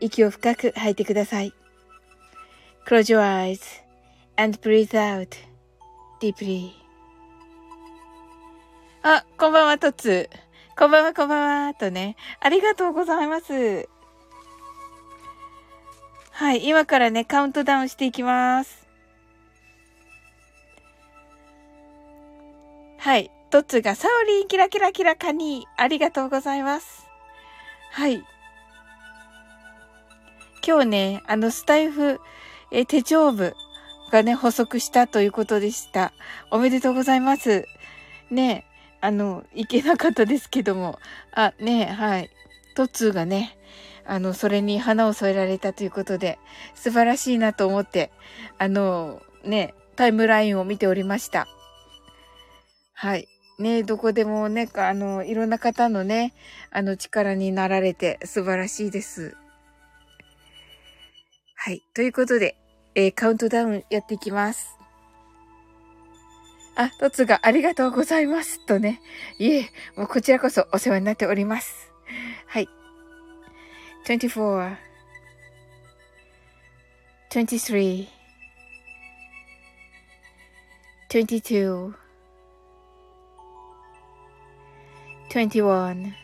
息を深く吐いてください。Close your eyes and breathe out deeply. あ、こんばんは、とつ。こんばんは、こんばんは、とね。ありがとうございます。はい、今からね、カウントダウンしていきます。はい。トッツがサオリンキラキラキラカニありがとうございます。はい。今日ね、あのスタイフえ手帳部がね、補足したということでした。おめでとうございます。ね、あの、いけなかったですけども。あ、ね、はい。トツーがね、あの、それに花を添えられたということで、素晴らしいなと思って、あの、ね、タイムラインを見ておりました。はい。ね、どこでもね、あの、いろんな方のね、あの、力になられて素晴らしいです。はい。ということで、えー、カウントダウンやっていきます。あ、トツがありがとうございます。とね。いえ、もうこちらこそお世話になっております。はい。24 23 22 21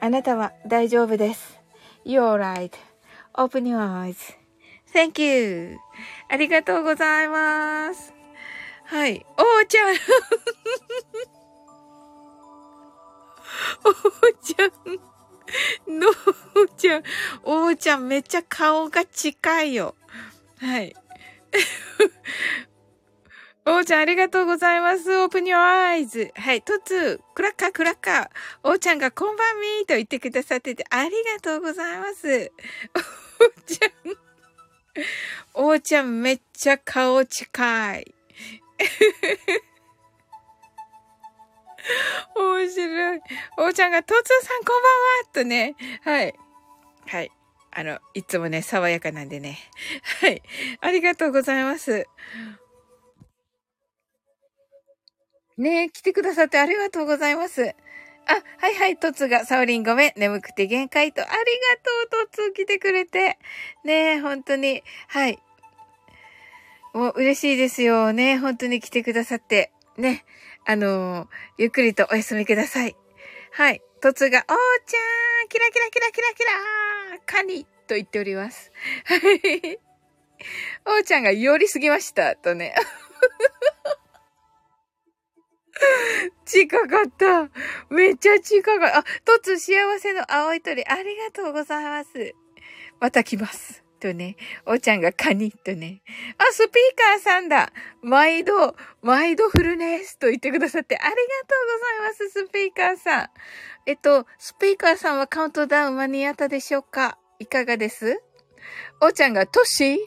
あなたは大丈夫です。You're right.Open your eyes.Thank you. ありがとうございます。はい。おーちゃん。おーちゃん。のーちゃん。おーちゃんめっちゃ顔が近いよ。はい。おーちゃんありがとうございます。オープニュアイズ。はい。トツ、クラッカークラッカー。おーちゃんがこんばんみーと言ってくださっててありがとうございます。おーちゃん。おーちゃんめっちゃ顔近い。面白い。おーちゃんが、トツさんこんばんはとね。はい。はい。あの、いつもね、爽やかなんでね。はい。ありがとうございます。ねえ、来てくださってありがとうございます。あ、はいはい、トツが、サオリンごめん、眠くて限界と、ありがとう、トツ来てくれて。ねえ、本当に、はい。もう嬉しいですよね。本当に来てくださって。ね。あのー、ゆっくりとお休みください。はい。トツが、おーちゃんキラキラキラキラキラカニと言っております。はい。おーちゃんが寄りすぎました。とね。近かった。めっちゃ近かった。あ、とつ幸せの青い鳥、ありがとうございます。また来ます。とね、おちゃんがカニとね。あ、スピーカーさんだ毎度、毎度フルネスと言ってくださってありがとうございます、スピーカーさん。えっと、スピーカーさんはカウントダウン間に合ったでしょうか？いかがです？おちゃんが、トシ？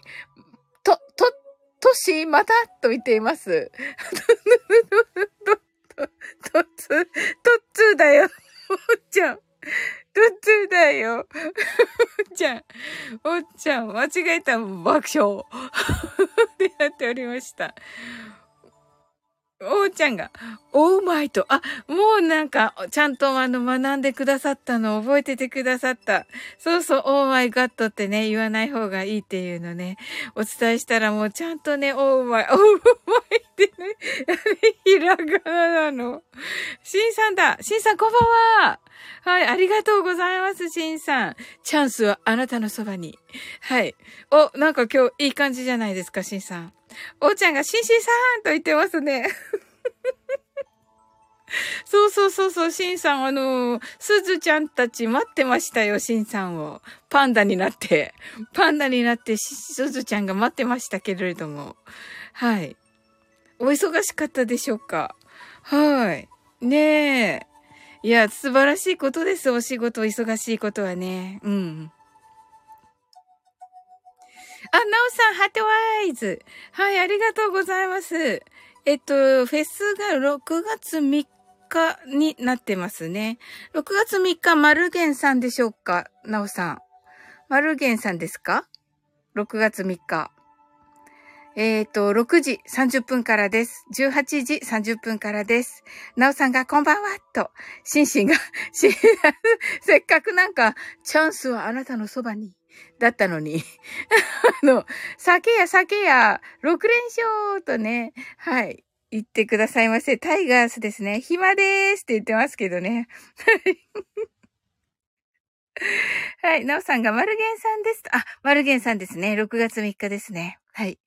と、と、トシまた？と言っています。と、と、っつ、とっつだよ。おっちゃん。とっつだよ。おっちゃん、おっちゃん、間違えた爆笑。でやっておりました。おーちゃんが、オーマイと、あ、もうなんか、ちゃんとあの、学んでくださったの覚えててくださった。そうそう、オーマイガットってね、言わない方がいいっていうのね、お伝えしたらもうちゃんとね、オーマイ、オーマイってね、ひらがななの。シンさんだシンさんこんばんははい、ありがとうございます、シンさん。チャンスはあなたのそばに。はい。お、なんか今日いい感じじゃないですか、シンさん。おーちゃんがシンシンさんと言ってますね。そうそうそうそう、シンさん、あのー、すずちゃんたち待ってましたよ、シンさんを。パンダになって。パンダになって、すずちゃんが待ってましたけれども。はい。お忙しかったでしょうか？はい。ねえ。いや、素晴らしいことです。お仕事、忙しいことはね。うん。あ、なおさん、ハートワイズ。はい、ありがとうございます。えっと、フェスが6月3日になってますね。6月3日、マルゲンさんでしょうか？なおさん。マルゲンさんですか ?6 月3日。えっ、ー、と、6時30分からです。18時30分からです。なおさんがこんばんはと、シンシンが、せっかくなんか、チャンスはあなたのそばに、だったのに。あの、酒や酒や、6連勝とね、はい、言ってくださいませ。タイガースですね。暇でーすって言ってますけどね。はい。なおさんがマルゲンさんです。あ、マルゲンさんですね。6月3日ですね。はい。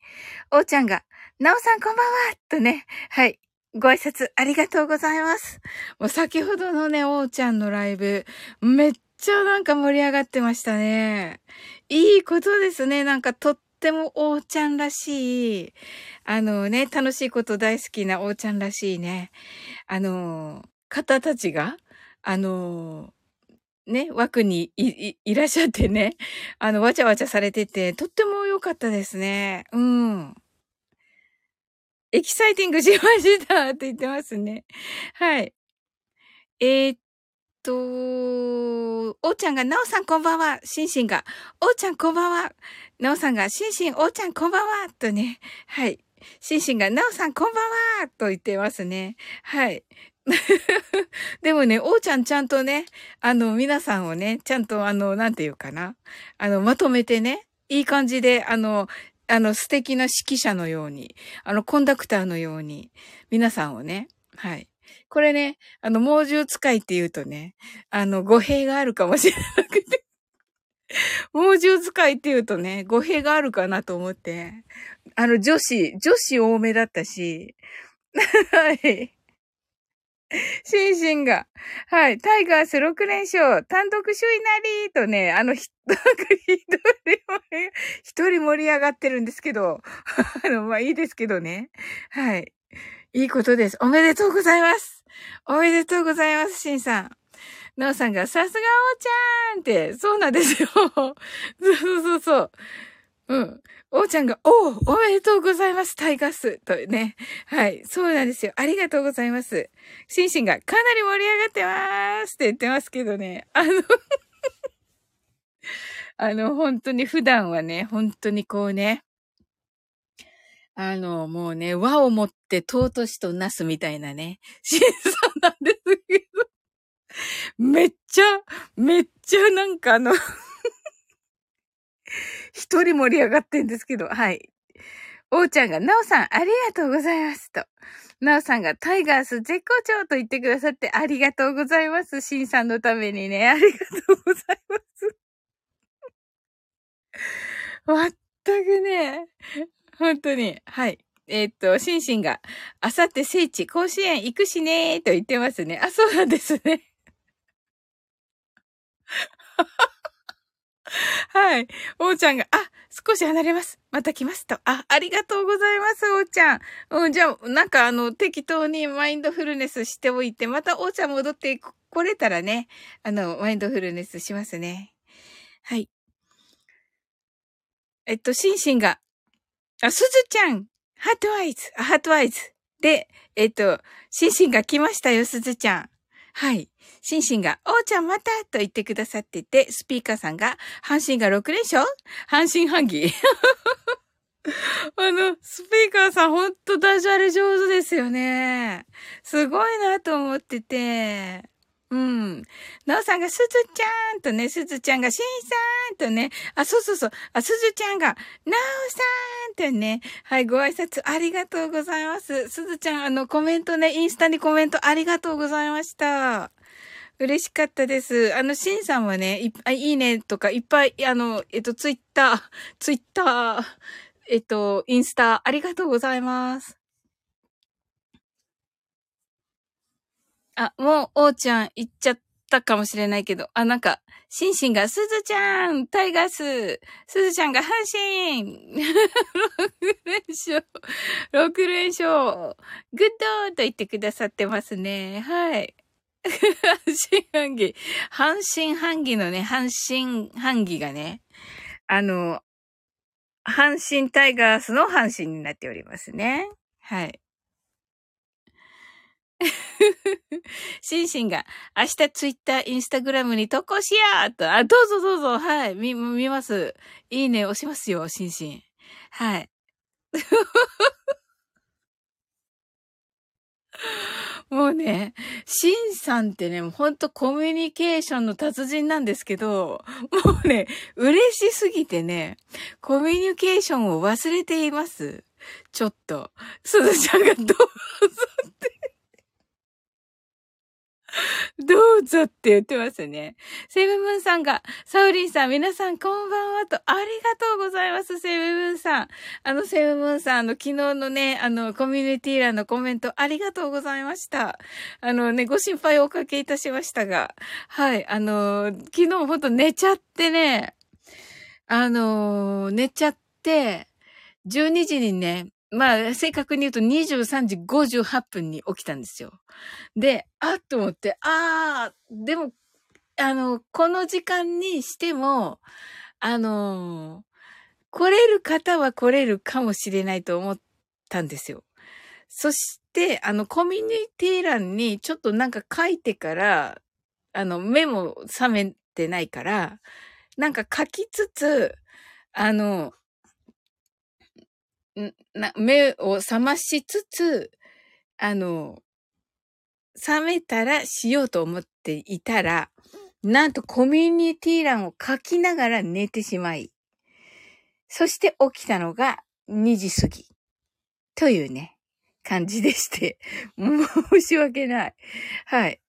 おーちゃんが、なおさんこんばんはとね、はい。ご挨拶ありがとうございます。もう先ほどのね、おーちゃんのライブ、めっちゃなんか盛り上がってましたね。いいことですね。なんかとってもおーちゃんらしい。あのね、楽しいこと大好きなおーちゃんらしいね。あの、方たちが、あの、ね、枠にい、い、いらっしゃってね、あの、わちゃわちゃされてて、とっても良かったですね。うん。エキサイティングしましたって言ってますね。はい。えー、っと、おーちゃんが、なおさんこんばんは。シンシンが、おーちゃんこんばんは。なおさんが、シンシン、おーちゃんこんばんは。とね。はい。シンシンが、なおさんこんばんは。と言ってますね。はい。でもね、おーちゃんちゃんとね、あの、皆さんをね、ちゃんとあの、なんていうかな。あの、まとめてね、いい感じで、あの、あの、素敵な指揮者のように、あの、コンダクターのように、皆さんをね、はい。これね、あの、猛獣使いって言うとね、あの、語弊があるかもしれなくて。猛獣使いって言うとね、語弊があるかなと思って。あの、女子、女子多めだったし。はい。シンシンが、はい、タイガース6連勝、単独首位なりとね、あの、ひ、なんか一人、一人盛り上がってるんですけど、あの、まあいいですけどね。はい。いいことです。おめでとうございます。おめでとうございます、シンさん。なおさんが、さすがおーちゃんって、そうなんですよ。そうそうそう。うん。おーちゃんが、おーおめでとうございますタイガースとね。はい。そうなんですよ。ありがとうございます。シンシンが、かなり盛り上がってまーすって言ってますけどね。あの あの、本当に普段はね、本当にこうね、あの、もうね、和をもって尊しとなすみたいなね、シンさんなんですけど。めっちゃ、めっちゃなんかあの 一人盛り上がってんですけど、はい。おーちゃんが、なおさん、ありがとうございますと。なおさんが、タイガース絶好調と言ってくださってありがとうございます。シンさんのためにね、ありがとうございます。まったくね、本当に、はい。えー、っと、シンシンが、あさって聖地、甲子園行くしねーと言ってますね。あ、そうなんですね。はい。おーちゃんが、あ、少し離れます。また来ますと。あ、ありがとうございます、おーちゃん。うん、じゃあ、なんかあの、適当にマインドフルネスしておいて、またおーちゃん戻ってこれたらね、あの、マインドフルネスしますね。はい。えっと、シンシンが、あ、すずちゃんハートワイズハートワイズで、えっと、シンシンが来ましたよ、すずちゃん。はい。シンシンが、おーちゃんまたと言ってくださってて、スピーカーさんが、阪神が6連勝？阪神半義あの、スピーカーさんほんとダジャレ上手ですよね。すごいなと思ってて。うん。なおさんがすずちゃんとね、すずちゃんがしんさんとね、あ、そうそうそう、あ、すずちゃんがなおさんとね、はい、ご挨拶ありがとうございます。すずちゃん、あの、コメントね、インスタにコメントありがとうございました。嬉しかったです。あの、シンさんはね、いっぱいいいねとか、いっぱい、あの、えっと、ツイッター、ツイッター、えっと、インスタ、ありがとうございます。あ、もう、おーちゃん行っちゃったかもしれないけど、あ、なんか、シンシンが、すずちゃん、タイガース、すずちゃんが阪神 !6 連勝 !6 連勝グッドと言ってくださってますね。はい。阪神半義。阪神半義のね、阪神半義がね、あの、阪神タイガースの阪神になっておりますね。はい。シンシンが、明日ツイッター、インスタグラムに投稿しやーと、あ、どうぞどうぞ、はい、見、見ます。いいね、押しますよ、シンシン。はい。もうね、シンさんってね、ほんとコミュニケーションの達人なんですけど、もうね、嬉しすぎてね、コミュニケーションを忘れています。ちょっと。すずちゃんがどうぞって。どうぞって言ってますね。セブブンさんが、サウリンさん、皆さんこんばんはと、ありがとうございます、セブブンさん。あの、セブブンさん、あの、昨日のね、あの、コミュニティ欄のコメント、ありがとうございました。あのね、ご心配おかけいたしましたが、はい、あの、昨日ほんと寝ちゃってね、あの、寝ちゃって、12時にね、まあ、正確に言うと23時58分に起きたんですよ。で、あっと思って、ああ、でも、あの、この時間にしても、あの、来れる方は来れるかもしれないと思ったんですよ。そして、あの、コミュニティ欄にちょっとなんか書いてから、あの、目も覚めてないから、なんか書きつつ、あの、目を覚ましつつ、あの、覚めたらしようと思っていたら、なんとコミュニティ欄を書きながら寝てしまい、そして起きたのが2時過ぎ。というね、感じでして、申し訳ない。はい。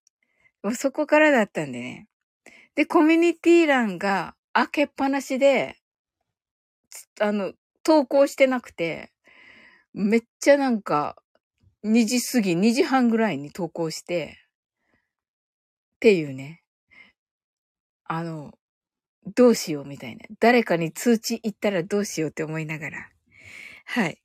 もうそこからだったんでね。で、コミュニティ欄が開けっぱなしで、あの、投稿してなくて、めっちゃなんか、2時過ぎ、2時半ぐらいに投稿して、っていうね。あの、どうしようみたいな。誰かに通知行ったらどうしようって思いながら。はい。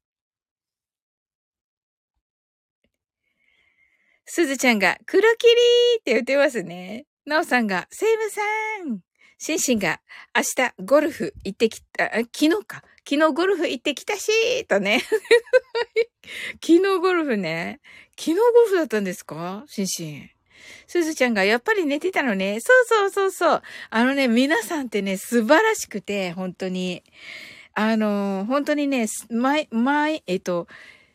すずちゃんが、黒霧って言ってますね。なおさんが、セイムさんシンシンが、明日ゴルフ行ってきた、昨日か。昨日ゴルフ行ってきたしーとね。昨日ゴルフね。昨日ゴルフだったんですか？シンシン。すずちゃんがやっぱり寝てたのね。そうそうそうそう。あのね、皆さんってね、素晴らしくて、本当に。あの、本当にね、ま、ま、えっと、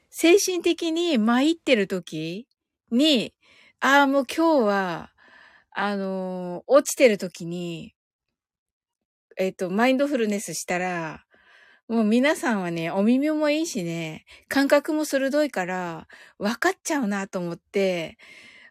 精神的に参ってる時に、ああ、もう今日は、あの、落ちてる時に、えっと、マインドフルネスしたら、もう皆さんはね、お耳もいいしね、感覚も鋭いから、分かっちゃうなと思って、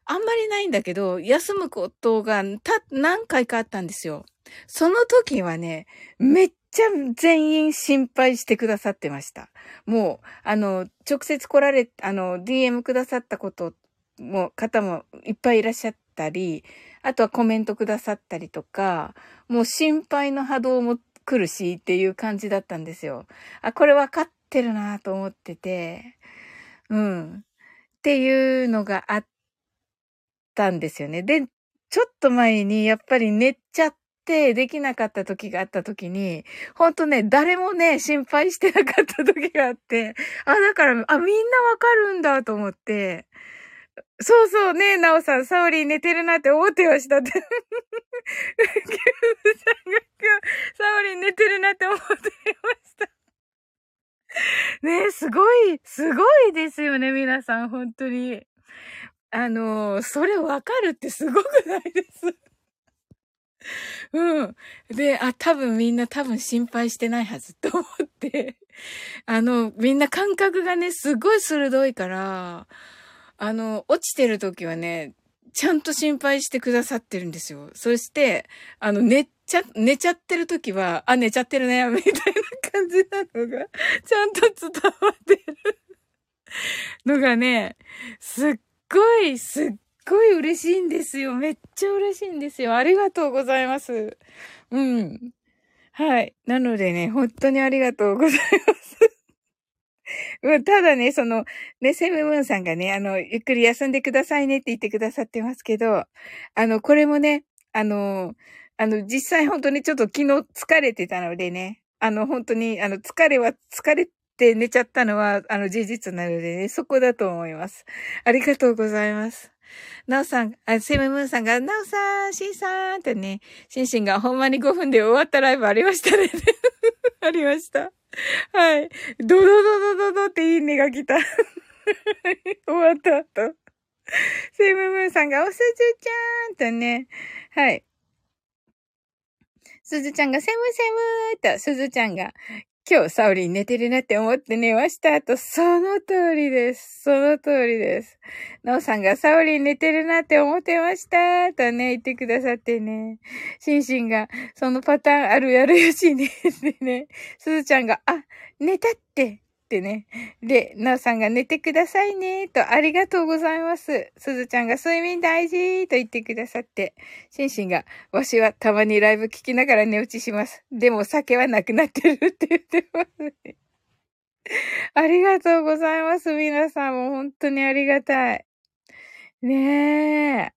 あんまりないんだけど、休むことがた、何回かあったんですよ。その時はね、めっちゃ全員心配してくださってました。もう、あの、直接来られ、あの、DM くださったことも、方もいっぱいいらっしゃったり、あとはコメントくださったりとか、もう心配の波動も来るしっていう感じだったんですよ。あ、これ分かってるなと思ってて、うん。っていうのがあったんですよね。で、ちょっと前にやっぱり寝ちゃってできなかった時があった時に、ほんとね、誰もね、心配してなかった時があって、あ、だから、あ、みんなわかるんだと思って、そうそうね、なおさん、サオリン寝てるなって思ってましたって。キュさんが、サオリン寝てるなって思ってました。ねすごい、すごいですよね、皆さん、本当に。あの、それわかるってすごくないです うん。で、あ、多分みんな多分心配してないはずと思って、あの、みんな感覚がね、すごい鋭いから、あの、落ちてる時はね、ちゃんと心配してくださってるんですよ。そして、あの、寝ちゃ、寝ちゃってる時は、あ、寝ちゃってるね、みたいな感じなのが、ちゃんと伝わってるのがね、すっごい、すっごい嬉しいんですよ。めっちゃ嬉しいんですよ。ありがとうございます。うん。はい。なのでね、本当にありがとうございます。う、ただね、その、ね、セブムーンさんがね、あの、ゆっくり休んでくださいねって言ってくださってますけど、あの、これもね、あの、あの、実際本当にちょっと昨日疲れてたのでね、あの、本当に、あの、疲れは疲れて寝ちゃったのは、あの、事実なのでね、そこだと思います。ありがとうございます。なおさん、あ、セムムーンさんが、なおさん、シンさんってね、シンシンがほんまに5分で終わったライブありましたね。ありました。はい。ドドドドドドっていいねが来た。終わった後。セムムーンさんが、おすずちゃんとね、はい。すずちゃんが、セムセムーと、すずちゃんが、今日、サオリン寝てるなって思って寝ましたと、その通りです。その通りです。ノーさんがサオリン寝てるなって思ってましたとね、言ってくださってね。シンシンが、そのパターンあるやるよしね。ね、すずちゃんが、あ、寝たってってね。で、なおさんが寝てくださいね、とありがとうございます。すずちゃんが睡眠大事と言ってくださって、シンシンが、わしはたまにライブ聞きながら寝落ちします。でも酒はなくなってるって言ってますね。ありがとうございます。皆さんも本当にありがたい。ねえ。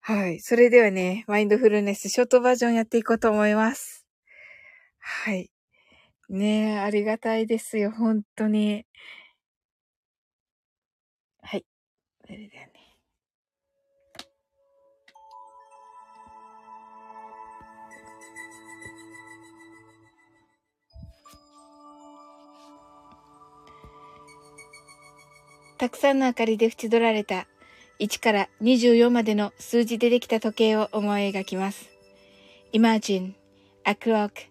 はい。それではね、マインドフルネスショートバージョンやっていこうと思います。はい。ねえ、ありがたいですよ、本当に。はい。それではね。たくさんの明かりで縁取られた1から24までの数字でできた時計を思い描きます。Imagine a clock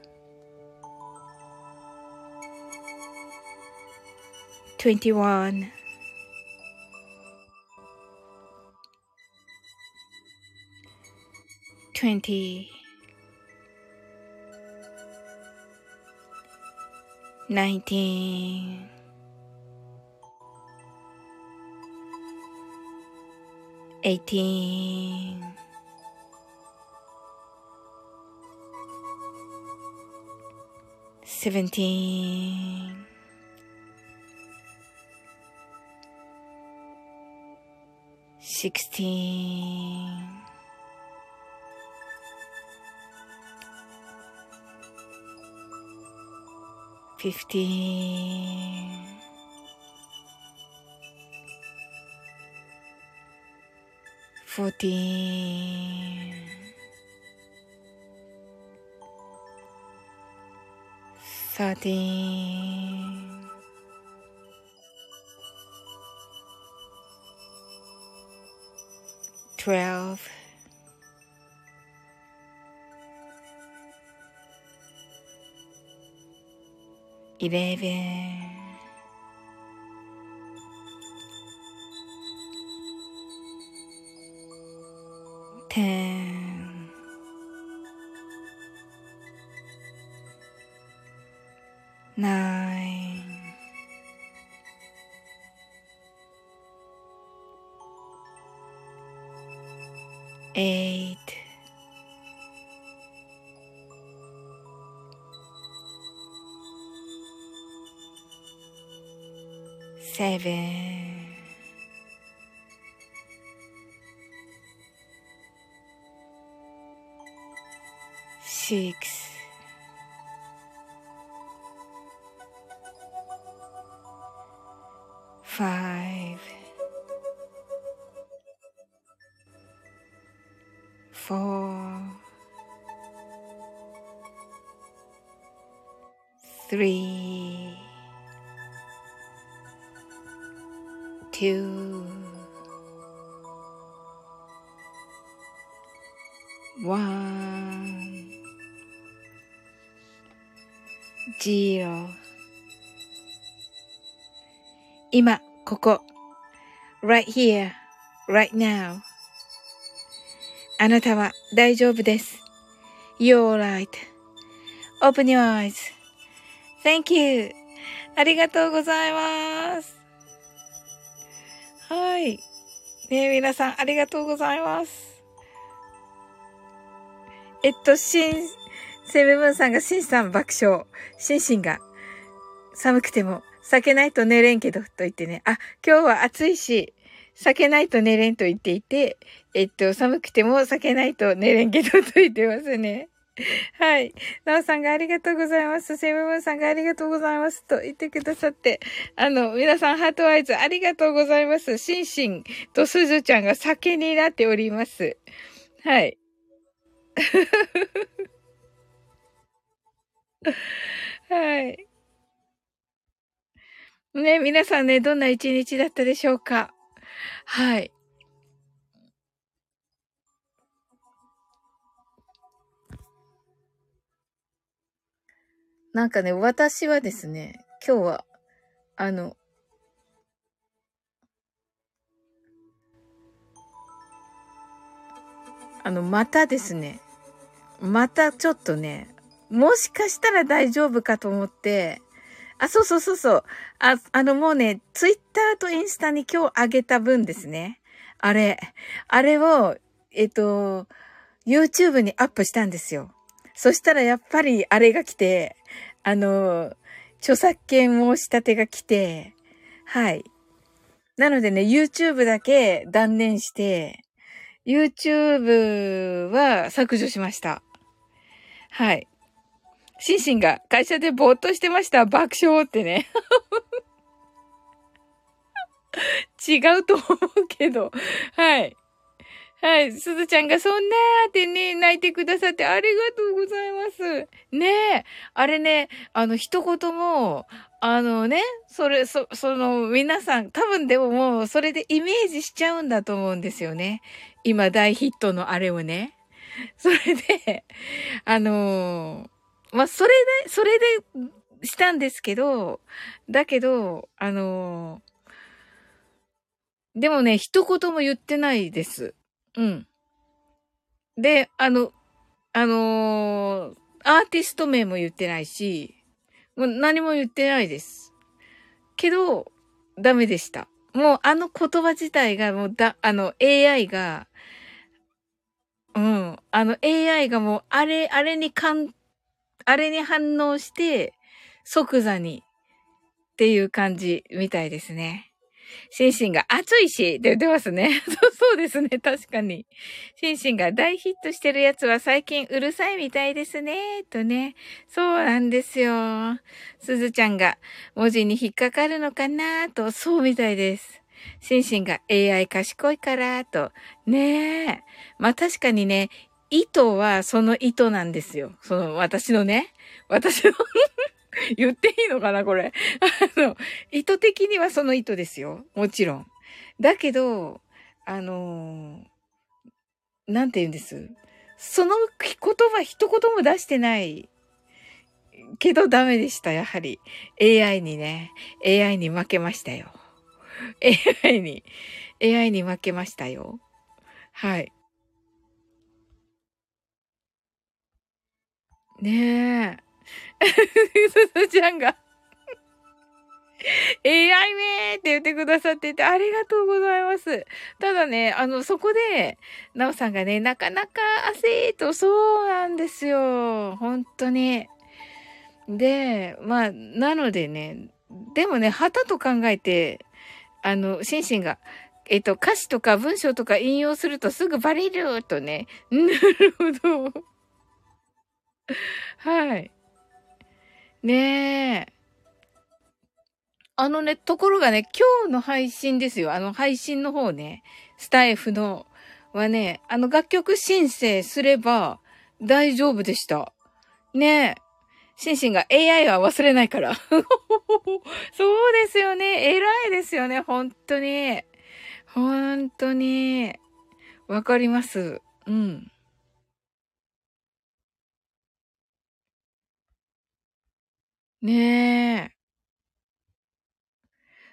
Twenty-one. twenty, nineteen, eighteen, seventeen, sixteen. fifteen, fourteen, thirteen, 12 11 10 9 six, right here, right now. あなたは大丈夫です。You're right.Open your eyes.Thank you. ありがとうございます。はい。ね皆さんありがとうございます。えっと、シン、セブブンさんがシンさん爆笑。シンシンが寒くても避けないと寝れんけど、と言ってね。あ、今日は暑いし、避けないと寝れんと言っていて、えっと、寒くても避けないと寝れんけどと言ってますね。はい。なおさんがありがとうございます。セブブンさんがありがとうございます。と言ってくださって。あの、皆さんハートアイズありがとうございます。シンシンとスズちゃんが酒になっております。はい。はい。ね、皆さんね、どんな一日だったでしょうか？はい。なんかね、私はですね、今日は、あの、あの、またですね、またちょっとね、もしかしたら大丈夫かと思って、あ、そうそうそうそう。あ、あのもうね、ツイッターとインスタに今日上げた分ですね。あれ。あれを、えっと、YouTube にアップしたんですよ。そしたらやっぱりあれが来て、あの、著作権申し立てが来て、はい。なのでね、YouTube だけ断念して、YouTube は削除しました。はい。シンシンが会社でぼーっとしてました。爆笑ってね。違うと思うけど。はい。はい。すずちゃんがそんなーってね、泣いてくださってありがとうございます。ねえ。あれね、あの、一言も、あのね、それ、そ、その、皆さん、多分でももう、それでイメージしちゃうんだと思うんですよね。今大ヒットのあれをね。それで、あのー、まあ、それで、それでしたんですけど、だけど、あのー、でもね、一言も言ってないです。うん。で、あの、あのー、アーティスト名も言ってないし、もう何も言ってないです。けど、ダメでした。もうあの言葉自体がもうだ、あの AI が、うん、あの AI がもうあれ、あれにかん、あれに反応して、即座にっていう感じみたいですね。シンシンが暑いし、って言ってますね。そう、ですね。確かに。シンシンが大ヒットしてるやつは最近うるさいみたいですね。とね。そうなんですよ。すずちゃんが文字に引っかかるのかなと、そうみたいです。シンシンが AI 賢いから、と。ねえ。まあ確かにね、意図はその意図なんですよ。その私のね。私の 言っていいのかなこれ。あの、意図的にはその意図ですよ。もちろん。だけど、あのー、なんて言うんです？その言葉一言も出してないけどダメでした、やはり。AI にね、AI に負けましたよ。AI に、AI に負けましたよ。はい。ねえ。すずちゃんが AI めって言ってくださっててありがとうございます。ただね、あの、そこで、なおさんがね、なかなか汗ーと、そうなんですよ。本当に。で、まあ、なのでね、でもね、旗と考えて、あの、シンシンが、えっと、歌詞とか文章とか引用するとすぐバレるとね。なるほど。はい。ねえ。あのね、ところがね、今日の配信ですよ。あの配信の方ね、スタイフのはね、あの楽曲申請すれば大丈夫でした。ねえ。シンシンが AI は忘れないから。そうですよね。偉いですよね。本当に。本当に。わかります。うん。ねえ。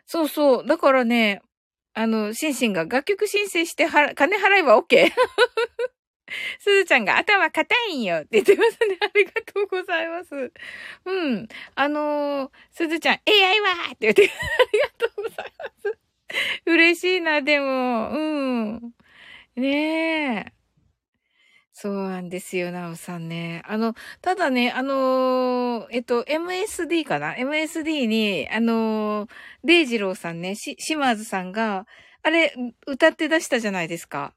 そうそう。だからね、あの、シンシンが楽曲申請しては、金払えば OK? すずちゃんが頭硬いんよって言ってますね。ありがとうございます。うん。あのー、すずちゃん、AI はって言って、ありがとうございます。嬉しいな、でも。うん。ねえ。そうなんですよ、なおさんね。あの、ただね、あのー、えっと、MSD かな ?MSD に、あのー、デイジローさんね、し、島津さんが、あれ、歌って出したじゃないですか。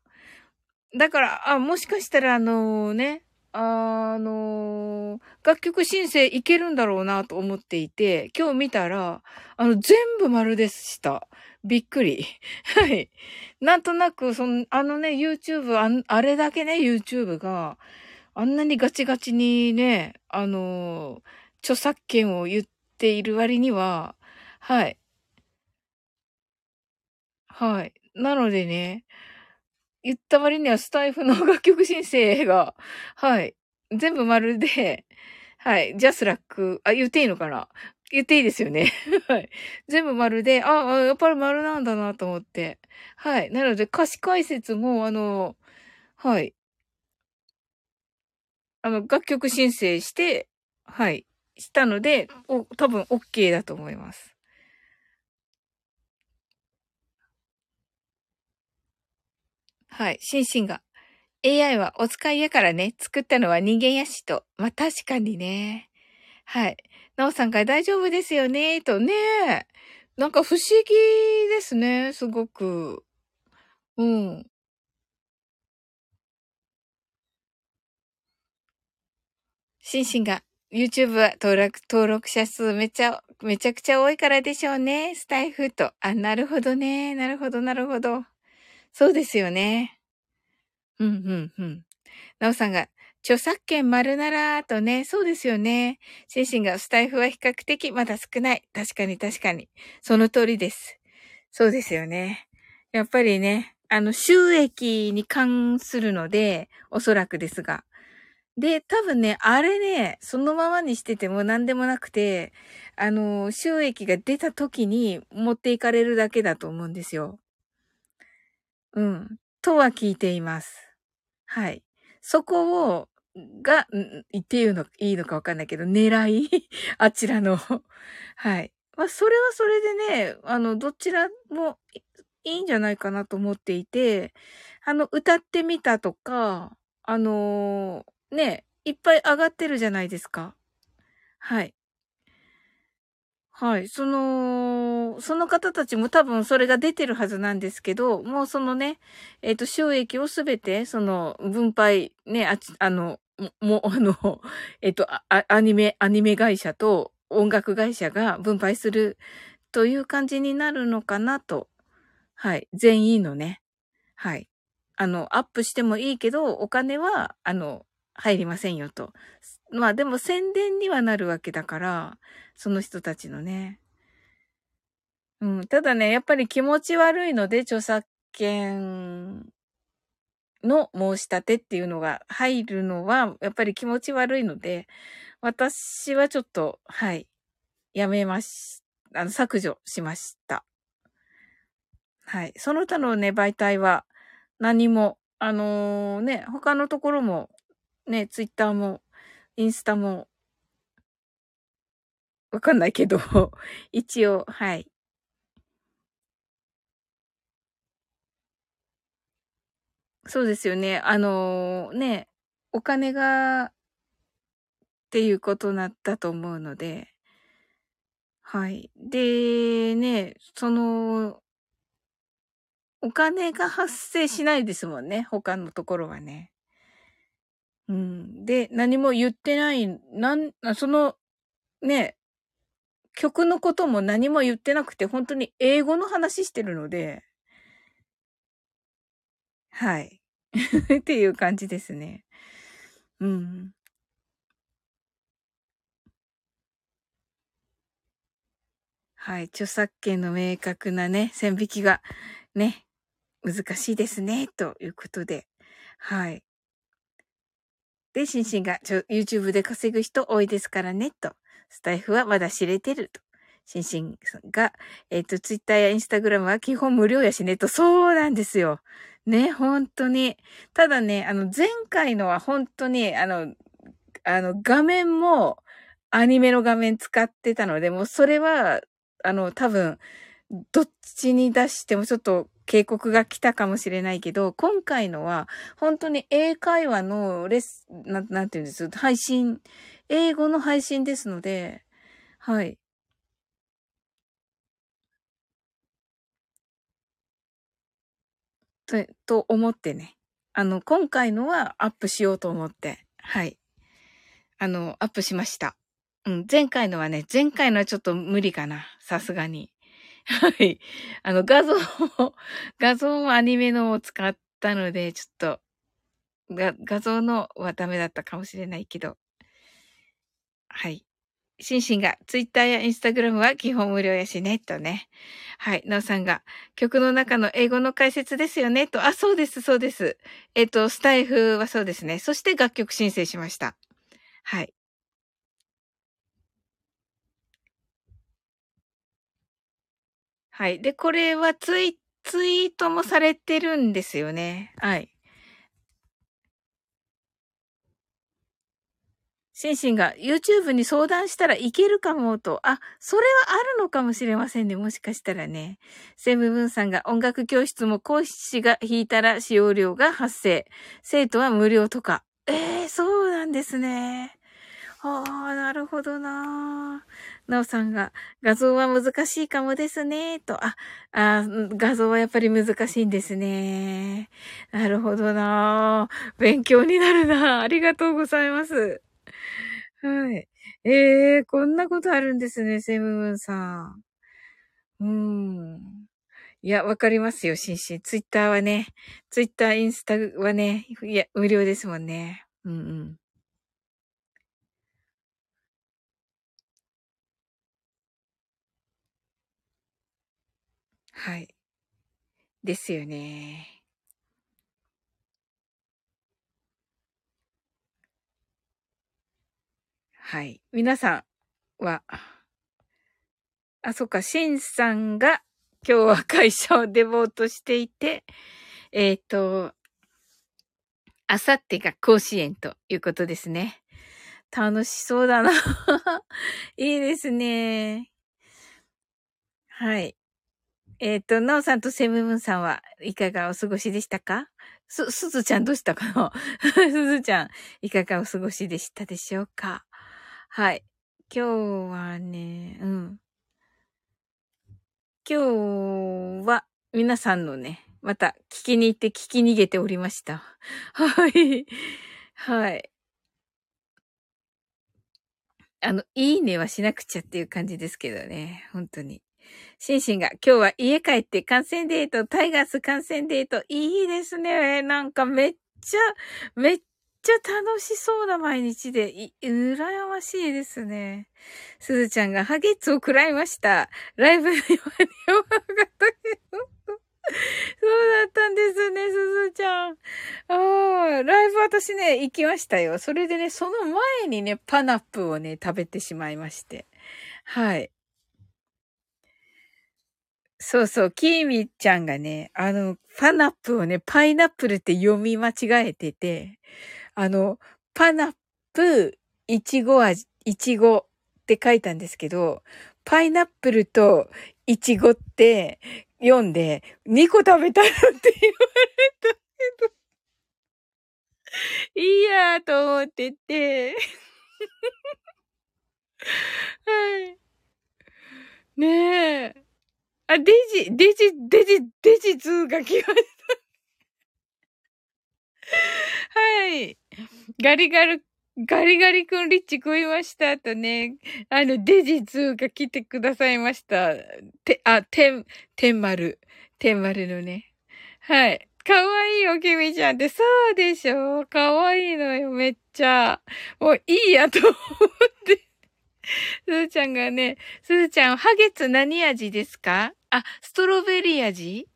だから、あ、もしかしたらあのね、あの、楽曲申請いけるんだろうなと思っていて、今日見たら、あの、全部丸でした。びっくり。はい。なんとなく、その、あのね、YouTube、ああれだけね、YouTube が、あんなにガチガチにね、あのー、著作権を言っている割には、はい。はい。なのでね、言った割にはスタイフの楽曲申請が、はい。全部丸で、はい。ジャスラック、あ、言っていいのかな？言っていいですよね。はい。全部丸で、ああ、やっぱり丸なんだなと思って。はい。なので、歌詞解説も、あの、はい。あの、楽曲申請して、はい。したので、お多分 OK だと思います。はい。シンシンが。AI はお使いやからね。作ったのは人間やしと。まあ、確かにね。はい。なおさんが大丈夫ですよね？とね。なんか不思議ですね。すごく。うん。シンシンが YouTube は登録、登録者数めちゃ、めちゃくちゃ多いからでしょうね。スタイフと。あ、なるほどね。なるほど、なるほど。そうですよね。うん、うん、うん。なおさんが、著作権丸ならとね、そうですよね。シンシンがスタイフは比較的まだ少ない。確かに確かに。その通りです。そうですよね。やっぱりね、あの、収益に関するので、おそらくですが。で、多分ね、あれね、そのままにしてても何でもなくて、あの、収益が出た時に持っていかれるだけだと思うんですよ。うん。とは聞いています。はい。そこを、が、言っていうの、いいのかわかんないけど、狙い？あちらの はい。まあ、それはそれでね、あの、どちらもいいんじゃないかなと思っていて、あの、歌ってみたとか、あのね、いっぱい上がってるじゃないですか。はい。はい。その、その方たちも多分それが出てるはずなんですけど、もうそのね、えっ、ー、と、収益をすべて、その、分配、ね、あ、あの、もう、あの、えっ、ー、とアニメ、アニメ会社と音楽会社が分配するという感じになるのかなと。はい。全員のね。はい。あの、アップしてもいいけど、お金は、あの、入りませんよと。まあでも宣伝にはなるわけだから、その人たちのね。うん。ただね、やっぱり気持ち悪いので、著作権の申し立てっていうのが入るのは、やっぱり気持ち悪いので、私はちょっと、はい、やめまし、あの、削除しました。はい。その他のね、媒体は何も、あのー、ね、他のところもね、ツイッターも、インスタも、わかんないけど、一応、はい。そうですよね。あのー、ね、お金が、っていうことなったと思うので、はい。で、ね、その、お金が発生しないですもんね。他のところはね。うん。で、何も言ってない、なん、その、ね、曲のことも何も言ってなくて、本当に英語の話してるので、はい。っていう感じですね。うん。はい。著作権の明確なね、線引きがね、難しいですね、ということで。はい。で、シンシンがちょ YouTube で稼ぐ人多いですからね、と。スタイフはまだ知れてると。シンシンが、えっ、ー、と、Twitter や Instagram は基本無料やしね、と。そうなんですよ。ね、本当に。ただね、あの、前回のは本当に、あの、あの、画面もアニメの画面使ってたので、もうそれは、あの、多分、どっちに出してもちょっと警告が来たかもしれないけど、今回のは、本当に英会話のレス、ななんていうんです？配信、英語の配信ですので、はい。と、と思ってね。あの、今回のはアップしようと思って、はい。あの、アップしました。うん、前回のはね、前回のはちょっと無理かな。さすがに。はい。あの、画像も、画像もアニメのを使ったので、ちょっと、が、画像のはダメだったかもしれないけど。はい。シンシンが、ツイッターやインスタグラムは基本無料やしね、とね。はい。なおさんが、曲の中の英語の解説ですよね、と。あ、そうです、そうです。えっ、と、スタイフはそうですね。そして楽曲申請しました。はい。はい。で、これはツイ、ツイートもされてるんですよね。はい。シンシンが YouTube に相談したらいけるかもと。あ、それはあるのかもしれませんね。もしかしたらね。セムブンさんが音楽教室も講師が弾いたら使用料が発生。生徒は無料とか。ええー、そうなんですね。ああ、なるほどななおさんが、画像は難しいかもですね、と。あ、あ画像はやっぱり難しいんですね。なるほどな勉強になるなありがとうございます。はい。ええー、こんなことあるんですね、セムムンさん。うん。いや、わかりますよ、シンシン。ツイッターはね、ツイッター、インスタはね、いや、無料ですもんね。うんうん。はい。ですよね。はい。皆さんは、あ、そっか、シンさんが今日は会社をデボートしていて、えっ、ー、と、あさってが甲子園ということですね。楽しそうだな いいですね。はい。えっ、ー、と、なおさんとセムムンさんはいかがお過ごしでしたか？す、すずちゃんどうしたかな？すずちゃん、いかがお過ごしでしたでしょうか？はい。今日はね、うん。今日は皆さんのね、また聞きに行って聞き逃げておりました。はい。はい。あの、いいねはしなくちゃっていう感じですけどね。本当に。シンシンが今日は家帰って観戦デート、タイガース観戦デート、いいですね。なんかめっちゃ、めっちゃ楽しそうな毎日で、い、羨ましいですね。すずちゃんがハゲッツを食らいました。ライブに間に合わなかったけど。そうだったんですね、すずちゃん。ああ、ライブ私ね、行きましたよ。それでね、その前にね、パナップをね、食べてしまいまして。はい。そうそう、キーミちゃんがね、あの、パナップをね、パイナップルって読み間違えてて、あの、パナップ、いちご味、いちごって書いたんですけど、パイナップルといちごって読んで、2個食べたのって言われたけど、いいやーと思ってて、はい。ねえ。あ、デジ、デジ、デジ、デジ2が来ました。はい。ガリガル、ガリガリ君リッチ食いましたとね、あの、デジ2が来てくださいました。て、あ、てん、てん丸。てん丸のね。はい。かわいいよ、きみちゃんって。そうでしょ？かわいいのよ、めっちゃ。もういいやと思って。すずちゃんがね、すずちゃん、ハゲツ何味ですか？あ、ストロベリー味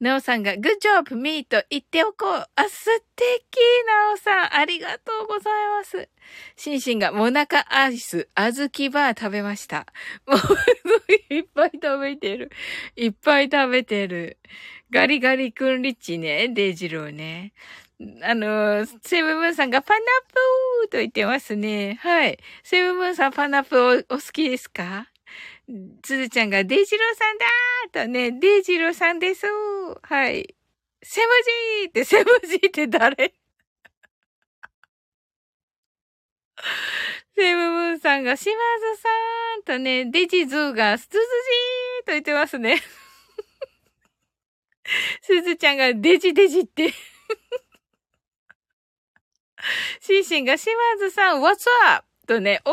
なおさんが、グッジョブミート言っておこう。あ、素敵なおさん、ありがとうございます。シンシンが、モナカアイス、あずきバー食べました。もう、いっぱい食べてる。いっぱい食べてる。ガリガリ君リッチね、デジローね。あの、セブブンさんがパナップーと言ってますね。はい。セブンブンさんパナップおお好きですか？つずちゃんが、デイジローさんだーとね、デイジローさんですーはい。セムジーって、セムジーって誰？セムムーンさんが、島津さんとね、デジズーが、スズジーと言ってますね。すずちゃんが、デジデジってシンシンが、島津さん、What's up? とね、おー、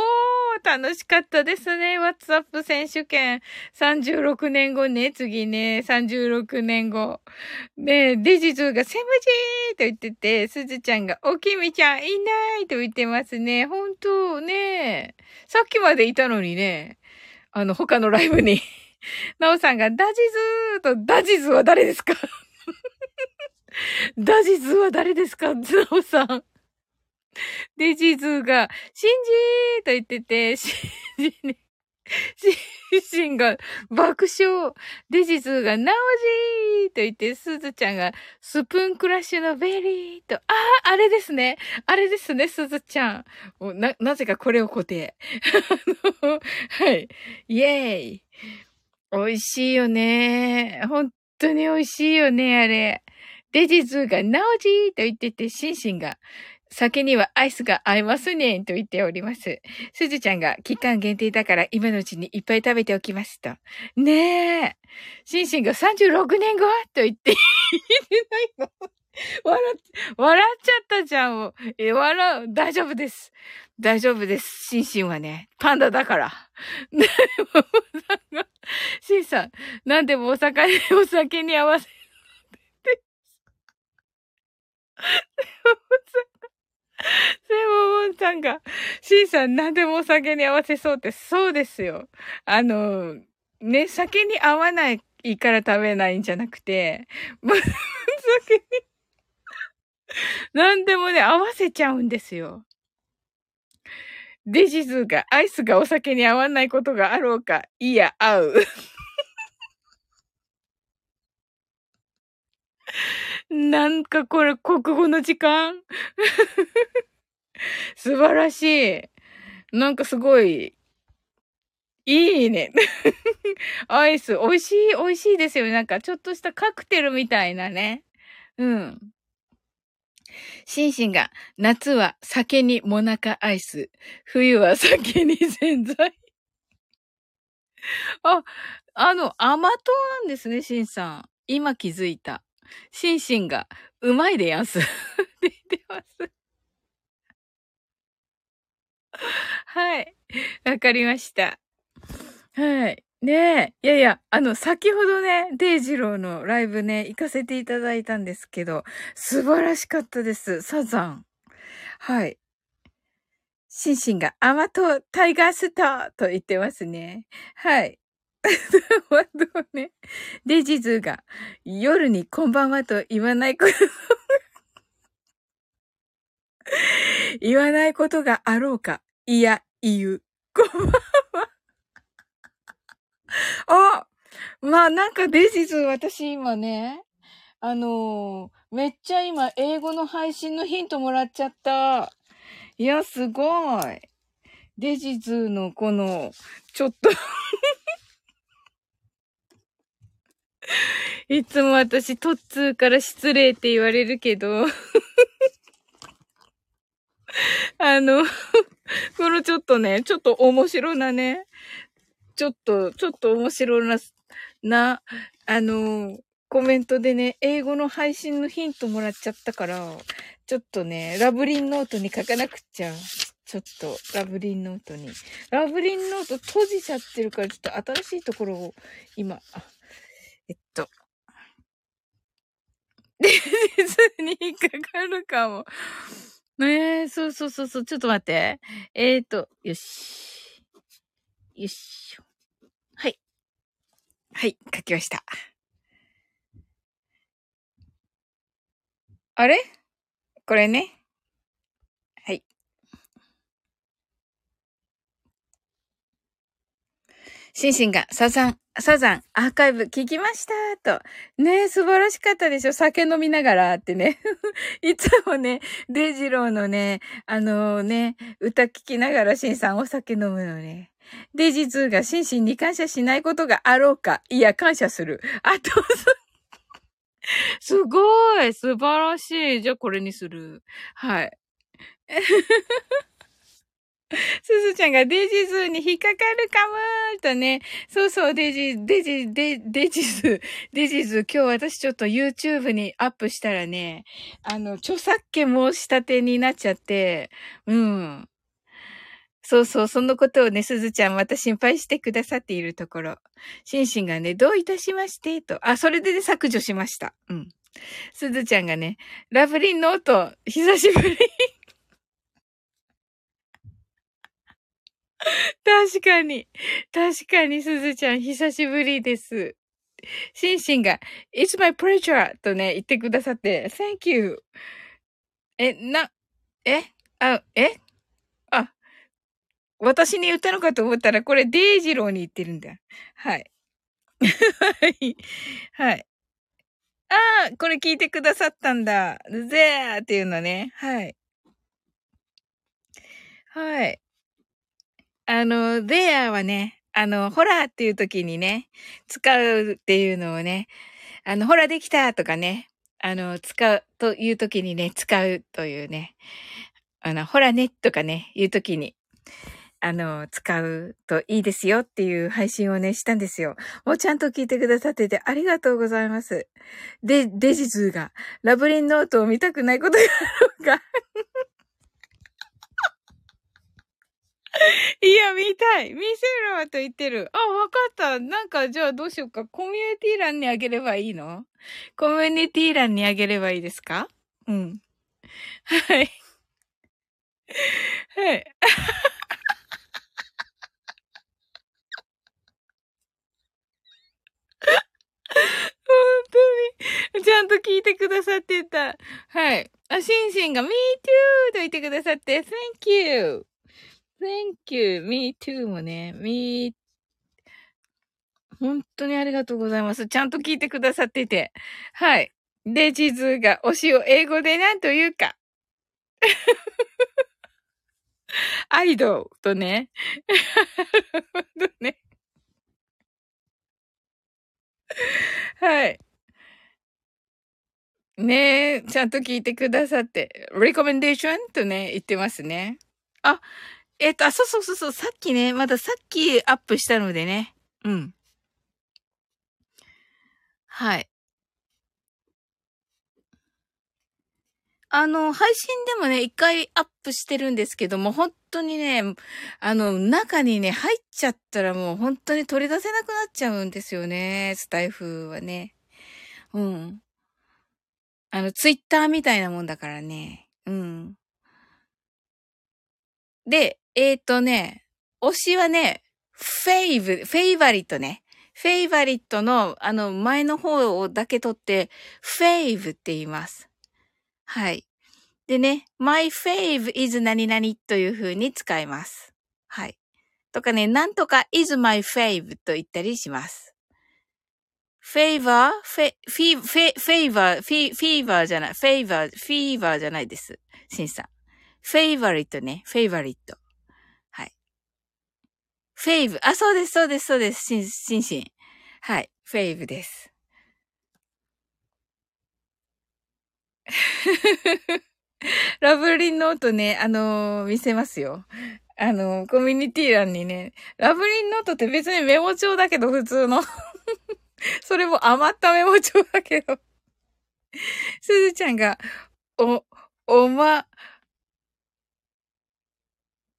楽しかったですね。WhatsApp 選手権。36年後ね、次ね、36年後。ねデジズがセムジーと言ってて、すずちゃんが、おきみちゃんいないと言ってますね。本当ねさっきまでいたのにね、あの、他のライブに。なおさんが、ダジズーと、ダジズは誰ですか？ダジズは誰ですか？なおさん。デジズーが、シンジーと言ってて、シンジね。シンシンが爆笑。デジズーがナオジーと言って、スズちゃんがスプーンクラッシュのベリーと、ああ、あれですね。あれですね、スズちゃん。な、なぜかこれを固定。はい。イェーイ。美味しいよね。本当に美味しいよね、あれ。デジズーがナオジーと言ってて、シンシンが酒にはアイスが合いますねんと言っております。すずちゃんが期間限定だから今のうちにいっぱい食べておきますと。ねえ。シンシンが36年後と言って、言ってないの笑っ、笑っちゃったじゃん。え、笑う。大丈夫です。大丈夫です。シンシンはね、パンダだから。シンさん、なんでもお酒、お酒に合わせて。セモモンさんが、シンさん何でもお酒に合わせそうって、そうですよ。あの、ね、酒に合わないから食べないんじゃなくて、もう酒に、何でもね、合わせちゃうんですよ。デジズが、アイスがお酒に合わないことがあろうか、いや、合う。なんかこれ国語の時間？素晴らしい。なんかすごい、いいね。アイス、美味しい、美味しいですよね。なんかちょっとしたカクテルみたいなね。うん。シンシンが、夏は酒にモナカアイス。冬は酒に洗剤。あ、あの、甘党なんですね、シンさん。今気づいた。シンシンが、うまいでやんす。って言ってます。はい。わかりました。はい。ねえ。いやいや、あの、先ほどね、デイジローのライブね、行かせていただいたんですけど、素晴らしかったです。サザン。はい。シンシンが、アマトタイガースターと言ってますね。はい。ワードね。デジズが夜にこんばんはと言わないこと 言わないことがあろうか。いや、言う。こんばんは。あまあなんかデジズ私今ね、あのー、めっちゃ今英語の配信のヒントもらっちゃった。いや、すごい。デジズのこの、ちょっと いつも私、トッツーから失礼って言われるけど あのこのちょっとね、ちょっと面白なね、ちょっと、ちょっと面白な、な、あの、コメントでね、英語の配信のヒントもらっちゃったから、ちょっとね、ラブリンノートに書かなくちゃ。ちょっと、ラブリンノートに。ラブリンノート閉じちゃってるから、ちょっと新しいところを今、あ、えっと。で、実に引っかかるかも。ねえ、そうそうそうそう、ちょっと待って。えーと、よし。よいしょ。はい。はい、書きました。あれ？これね。はいシンシンが、サザン、サザン、アーカイブ聞きましたと。ね素晴らしかったでしょ酒飲みながらってね。いつもね、デジローのね、あのー、ね、歌聞きながらシンさんお酒飲むのね。デイジ2がシンシンに感謝しないことがあろうか。いや、感謝する。あと、すごい素晴らしい。じゃあこれにする。はい。すずちゃんがデジズに引っかかるかもーとね。そうそう、デジ、デジ、デ、デジズ、デジズ、今日私ちょっと YouTube にアップしたらね、あの、著作権申し立てになっちゃって、うん。そうそう、そのことをね、すずちゃんまた心配してくださっているところ。シンシンがね、どういたしましてと。あ、それでね、削除しました。うん。すずちゃんがね、ラブリンノート、久しぶり。確かに。確かに、すずちゃん、久しぶりです。シンシンが、It's my pleasure! とね、言ってくださって、Thank you! え、な、えあ、えあ、私に言ったのかと思ったら、これデイジローに言ってるんだ。はい。はい。はい。ああ、これ聞いてくださったんだ。ぜーっていうのね。はい。はい。あの、there はね、あの、ほらーっていう時にね、使うっていうのをね、あの、ほらできたとかね、あの、使うという時にね、使うというね、あの、ほらねとかね、いう時に、あの、使うといいですよっていう配信をね、したんですよ。もうちゃんと聞いてくださっててありがとうございます。で、デジズーが、ラブリンノートを見たくないことがあるか いや、見たい見せろと言ってる。あ、わかった。なんか、じゃあどうしようか。コミュニティ欄にあげればいいの？コミュニティ欄にあげればいいですか？うん。はい。はい。本当に、ちゃんと聞いてくださってた。はい。あ、シンシンが me too と言ってくださって、thank you. Thank you. me too もね、me 本当にありがとうございます。ちゃんと聞いてくださってて。はい。で、地図が推しを英語で何というか。アイドルとね。ね。はい。ねえ、ちゃんと聞いてくださって、レコメンデーションとね、言ってますね。あ、えっ、と、あ、そうそうそうそう、さっきね、まださっきアップしたのでね。うん。はい。あの、配信でもね、一回アップしてるんですけども、本当にね、あの、中にね、入っちゃったらもう本当に取り出せなくなっちゃうんですよね、スタイフはね。うん。あの、ツイッターみたいなもんだからね。うん。で、えっ、ー、とね、推しはね、フェイブ、フェイバリットね。フェイバリットの、あの、前の方をだけ取って、フェイブって言います。はい。でね、my fave is 何々という風に使います。はい。とかね、なんとか is my fave と言ったりします。favor, フェ、フィ、フェ、フェイバー、フィ、フィーバーじゃない、フェイバー、フィーバーじゃないです。シンさん。 favorite ね、 favorite。はい。 fave、あ、そうです、そうです、そうです、シン、シンシン。はい、 fave です。ラブリンノートね、あのー、見せますよ。あのー、コミュニティ欄にね、ラブリンノートって別にメモ帳だけど、普通の。それも余ったメモ帳だけど。すずちゃんが、お、おま、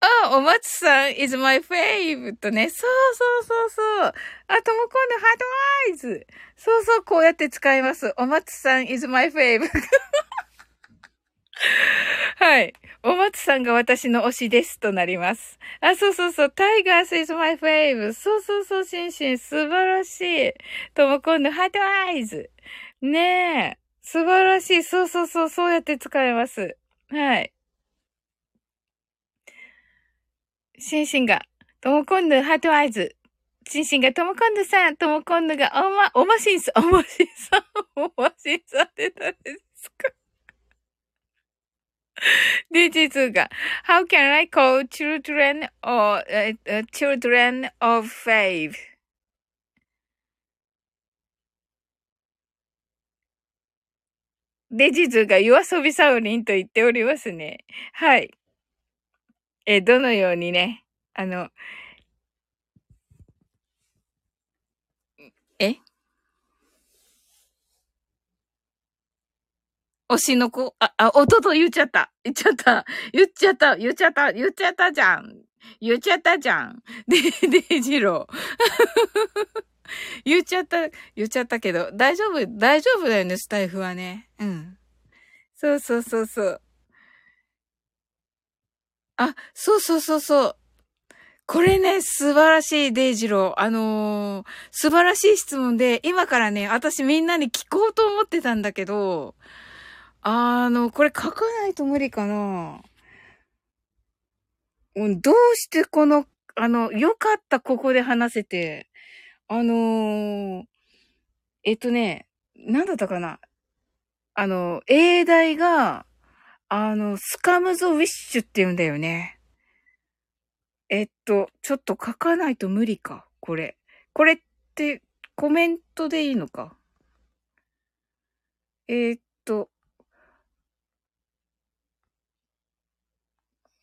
あ、お松さん is my fave とね。そうそうそうそう。あ、ともこんのハートアイズ。そうそう、こうやって使います。お松さん is my fave はい。お松さんが私の推しですとなります。あ、そうそうそう。タイガース is my fave. そうそうそう、シンシン。素晴らしい。とも今度、ハートアイズ。ねえ。素晴らしい。そうそうそう。そうやって使えます。はい。シンシンが、とも今度、ハートアイズ。シンシンが、とも今度さん、とも今度が、おま、おましんさん、おましんさん、おましんさんって誰ですか？で、実が、How can I call children or、uh, children of faith? で、実が夜遊びサウリンと言っておりますね。はい。え、どのようにね、あの、え？推しの子、あ、あ、おとと言っちゃった。言っちゃった。言っちゃった。言っちゃった。言っちゃったじゃん。言っちゃったじゃん。で、で、ジロー。言っちゃった、言っちゃったけど、大丈夫、大丈夫だよね、スタイフはね。うん。そうそうそうそう。あ、そうそうそうそう。これね、素晴らしい、デイジロー。あのー、素晴らしい質問で、今からね、私みんなに聞こうと思ってたんだけど、あの、これ書かないと無理かなどうしてこの、あの、よかった、ここで話せて。あのー、えっとね、なんだったかな。あの、英題が、あの、スカムズウィッシュって言うんだよね。えっと、ちょっと書かないと無理か、これ。これってコメントでいいのか？えー、っと、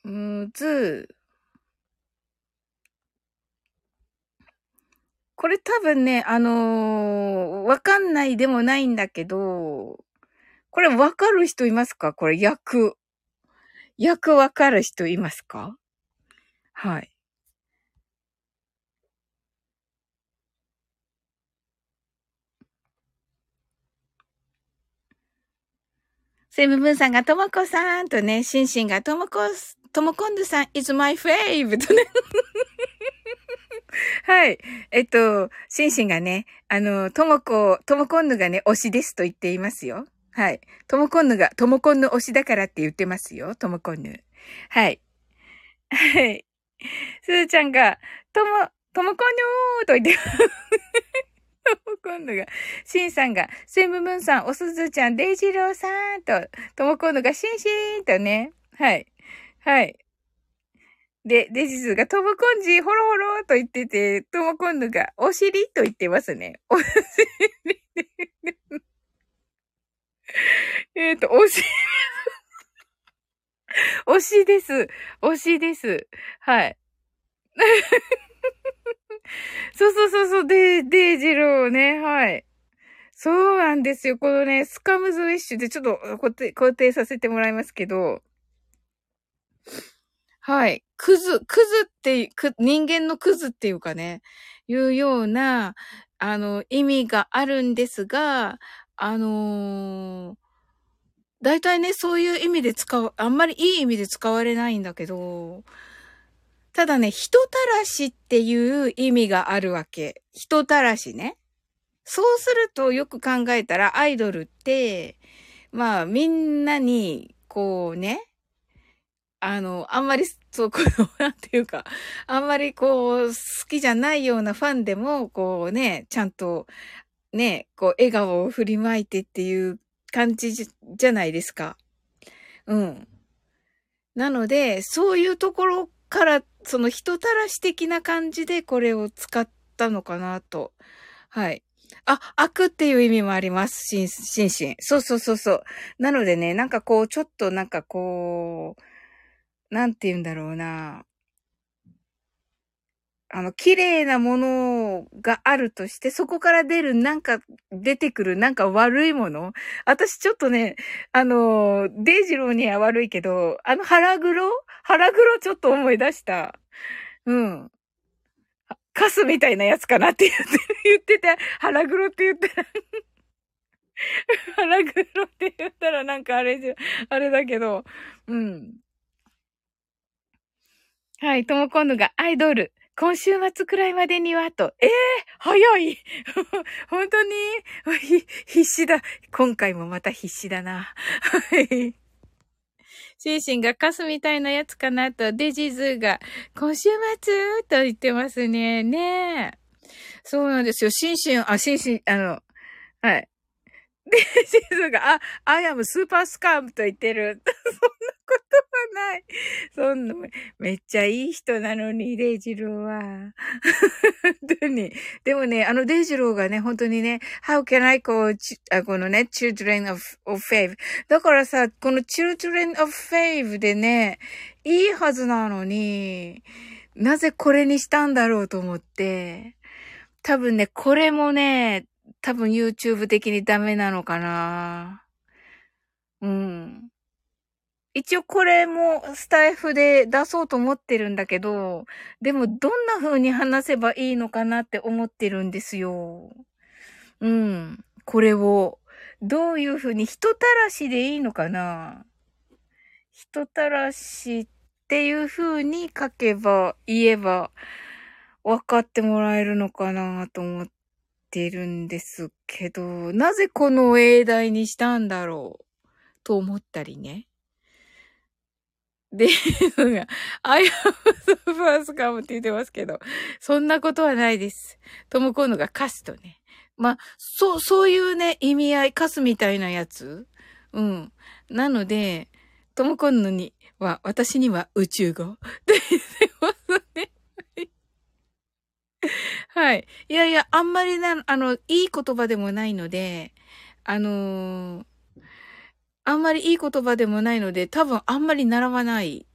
むず、これ多分ね、あのー、わかんないでもないんだけど、これわかる人いますか？これ役。役わかる人いますか？はい。セムブンさんがともこさんとね、シンシンがともこ、ともこんぬさん is my fave とね。はい。えっと、シンシンがね、あの、ともこ、ともこんぬがね、推しですと言っていますよ。はい。ともこんぬが、ともこんぬ推しだからって言ってますよ。ともこんぬ。はい。はい。すーちゃんが、とも、ともこんぬーと言って今度が、シンさんが、セムムーンさん、おすずちゃん、デイジローさんと、とも今度が、シンシーンとね、はい。はい。で、デジスが、トムコンジ、ホロホロと言ってて、トモコンヌが、お尻と言ってますね。お尻。えっと、お尻。推しです。推しです。はい。そうそうそうそう、で、デイジローね、はい。そうなんですよ。このね、スカムズウィッシュでちょっと固定、固定させてもらいますけど、はい。クズ、クズって、く人間のクズっていうかね、いうような、あの、意味があるんですが、あのー、大体ね、そういう意味で使う、あんまりいい意味で使われないんだけど、ただね、人たらしっていう意味があるわけ。人たらしね。そうするとよく考えたらアイドルって、まあみんなに、こうね、あの、あんまり、そう、この、なんていうか、あんまりこう、好きじゃないようなファンでも、こうね、ちゃんと、ね、こう、笑顔を振りまいてっていう感じじゃないですか。うん。なので、そういうところから、その人たらし的な感じでこれを使ったのかなと。はい。あ、悪っていう意味もあります。心身。そうそうそうそう。なのでね、なんかこう、ちょっとなんかこう、なんて言うんだろうな。あの、綺麗なものがあるとして、そこから出る、なんか、出てくる、なんか悪いもの私ちょっとね、あの、デイジローには悪いけど、あの腹黒？腹黒ちょっと思い出した。うん。カスみたいなやつかなって言って、言ってた。腹黒って言ったら腹黒って言ったらなんかあれじゃ、あれだけど、うん。はい、ともこんぬがアイドル。今週末くらいまでにはと。ええー、早い 本当に？必死だ。今回もまた必死だな。はい。シンシンがカスみたいなやつかなと、デジズーが、今週末？と言ってますね。ねえ。そうなんですよ。シンシン、あ、シンシン、あの、はい。で、ジズーが、あ、 I am super scum と言ってる。そんなことはない。そんな、めっちゃいい人なのに、デイジローは。本当に。でもね、あのデイジローがね、本当にね、How can I call, あこのね、children of, of fave. だからさ、この children of fave でね、いいはずなのに、なぜこれにしたんだろうと思って、多分ね、これもね、多分 YouTube 的にダメなのかな。うん。一応これもスタイフで出そうと思ってるんだけど、でもどんな風に話せばいいのかなって思ってるんですよ。うん。これを、どういう風に人たらしでいいのかな人たらしっていう風に書けば、言えば、分かってもらえるのかなと思ってるんですけど、なぜこの英題にしたんだろうと思ったりね。で、I have the first come って言ってますけど、そんなことはないです。ともこんのが歌詞とね。まあ、そう、そういうね、意味合い、カスみたいなやつ。うん。なので、ともこんのには、私には宇宙語って言ってますね。はい。いやいや、あんまりな、あの、いい言葉でもないので、あのー、あんまりいい言葉でもないので、多分あんまり習わない。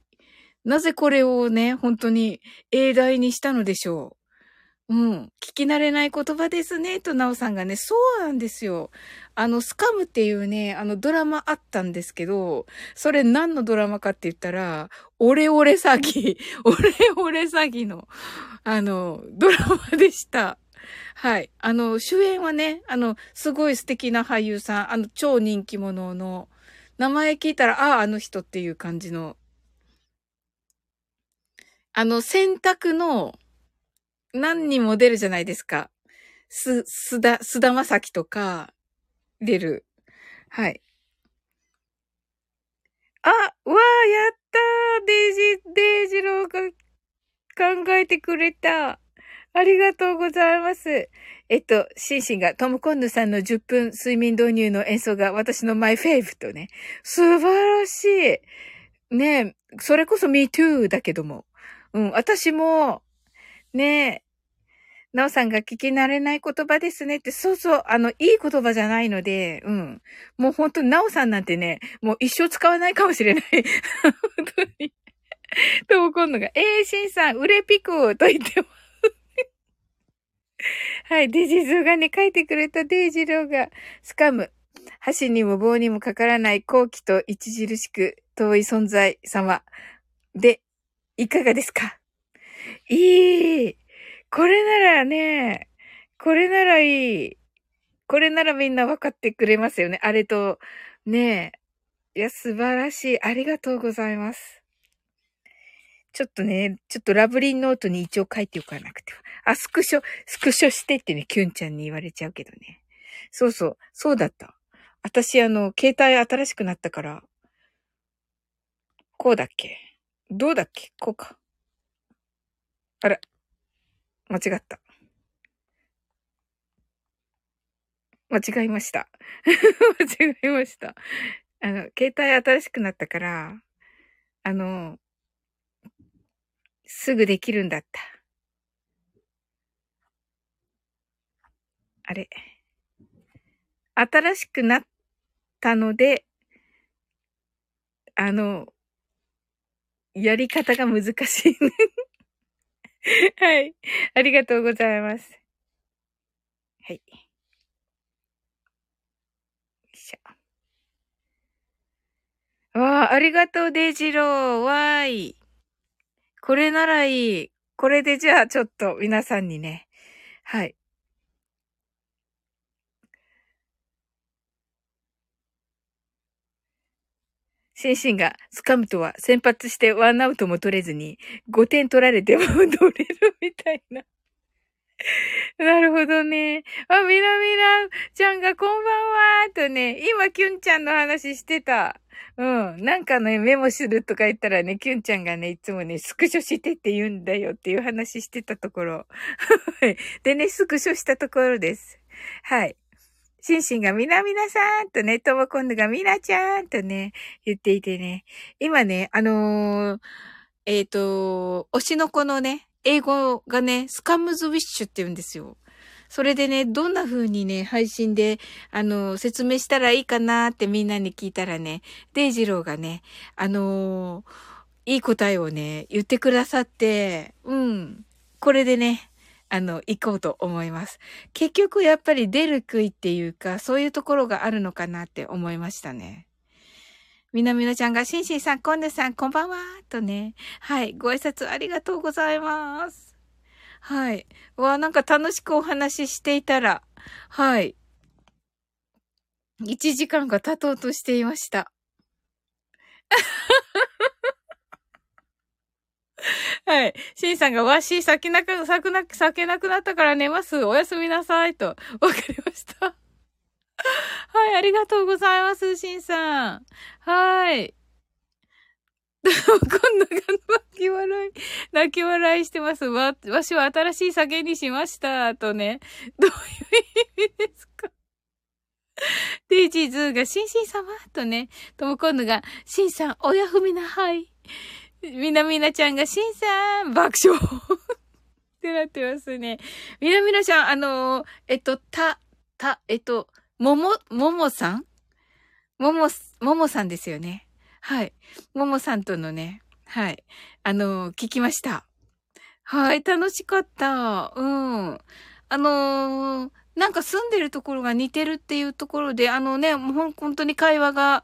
なぜこれをね、本当に英題にしたのでしょう。うん。聞き慣れない言葉ですね、となおさんがね、そうなんですよ。あの、スカムっていうね、あのドラマあったんですけど、それ何のドラマかって言ったら、オレオレ詐欺、オレオレ詐欺の、あの、ドラマでした。はい。あの、主演はね、あの、すごい素敵な俳優さん、あの、超人気者の、名前聞いたら、ああ、あの人っていう感じの、あの、選択の、何人も出るじゃないですか。す、すだ、すだまさきとか、出る。はい。あ、わあ、やったーデイジ、デイジローが考えてくれた。ありがとうございます。えっと、シンシンがトムコンヌさんの10分睡眠導入の演奏が私のマイフェイブとね。素晴らしい。ねそれこそ me too だけども。うん、私も、ねなおさんが聞き慣れない言葉ですねって、そうそう、あの、いい言葉じゃないので、うん。もう本当になおさんなんてね、もう一生使わないかもしれない。本当に。とも今度が、えー、しんさん、うれぴくと言ってます。はい、デジズがね、書いてくれたデイジローが、スカム。箸にも棒にもかからない後期と著しく遠い存在様。で、いかがですか？いい。これならね、これならいい。これならみんなわかってくれますよね。あれと、ねえ。いや、素晴らしい。ありがとうございます。ちょっとね、ちょっとラブリンノートに一応書いておかなくては。あ、スクショ、スクショしてってね、キュンちゃんに言われちゃうけどね。そうそう、そうだった。私、あの、携帯新しくなったから、こうだっけ？どうだっけ？こうか。あら、間違った。間違えました。間違えました。あの、携帯新しくなったから、あの、すぐできるんだった。あれ。新しくなったので、あの、やり方が難しい。ね はい。ありがとうございます。はい。よいしょ。わあ、ありがとう、デジロー。わーい。これならいい。これでじゃあちょっと皆さんにね。はい。シンシンがスカムとは先発してワンアウトも取れずに5点取られても取れるみたいな。なるほどね。あ、みなみなちゃんがこんばんはとね、今キュンちゃんの話してた。うん。なんかね、メモするとか言ったらね、キュンちゃんがね、いつもね、スクショしてって言うんだよっていう話してたところ。でね、スクショしたところです。はい。シンシンがみなみなさんとね、とも今度がみなちゃんとね、言っていてね。今ね、あのー、えっ、ー、と、推しの子のね、英語がね、スカムズウィッシュって言うんですよ。それでね、どんな風にね、配信で、あの、説明したらいいかなってみんなに聞いたらね、デイジローがね、あのー、いい答えをね、言ってくださって、うん。これでね、あの、行こうと思います。結局やっぱり出る杭っていうか、そういうところがあるのかなって思いましたね。みなみなちゃんが、しんしんさん、こんでさん、こんばんはとね。はい。ご挨拶ありがとうございます。はい。わなんか楽しくお話ししていたら、はい。1時間が経とうとしていました。はい。シンさんがわし、咲きなく、咲くな、咲けなくなったから寝ます。おやすみなさい。と。わかりました。はい、ありがとうございます、シンさん。はい。今度が泣き笑い、泣き笑いしてます。わ、わしは新しい酒にしました。とね。どういう意味ですか？デイジーズーが、シンシン様とね、とも今度が、シンさん、親踏みな、はい。みなみなちゃんが、シンさん、爆笑 ってなってますね。みなみなちゃん、あのー、えっと、た、た、えっと、もも、ももさん？もも、ももさんですよね。はい。ももさんとのね、はい。あのー、聞きました。はい、楽しかった。うん。あのー、なんか住んでるところが似てるっていうところで、あのね、もう本当に会話が、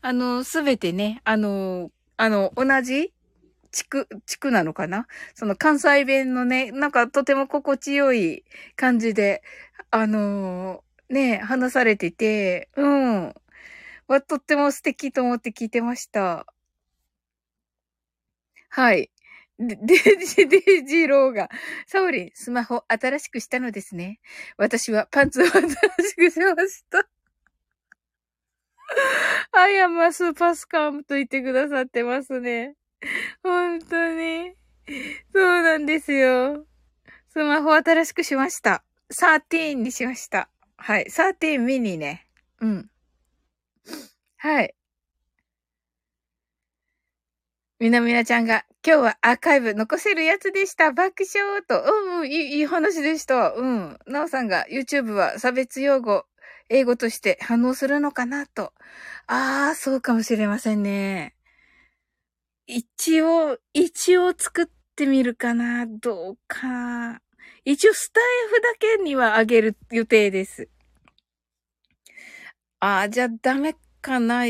あの、すべてね、あの、あの、同じ地区、地区なのかな？その関西弁のね、なんかとても心地よい感じで、あのね、話されてて、うん。は、とっても素敵と思って聞いてました。はい。で、デジ、デジローが、サオリン、スマホ新しくしたのですね。私はパンツを新しくしました。アイアムはスーパスカームと言ってくださってますね。本当に。そうなんですよ。スマホ新しくしました。13にしました。はい。13ミニね。うん。はい。みなみなちゃんが、今日はアーカイブ残せるやつでした。爆笑と。うんうん、いい、いい話でした。うん。なおさんが YouTube は差別用語、英語として反応するのかなと。ああ、そうかもしれませんね。一応、一応作ってみるかな。どうか。一応スタイフだけにはあげる予定です。ああ、じゃあダメかな。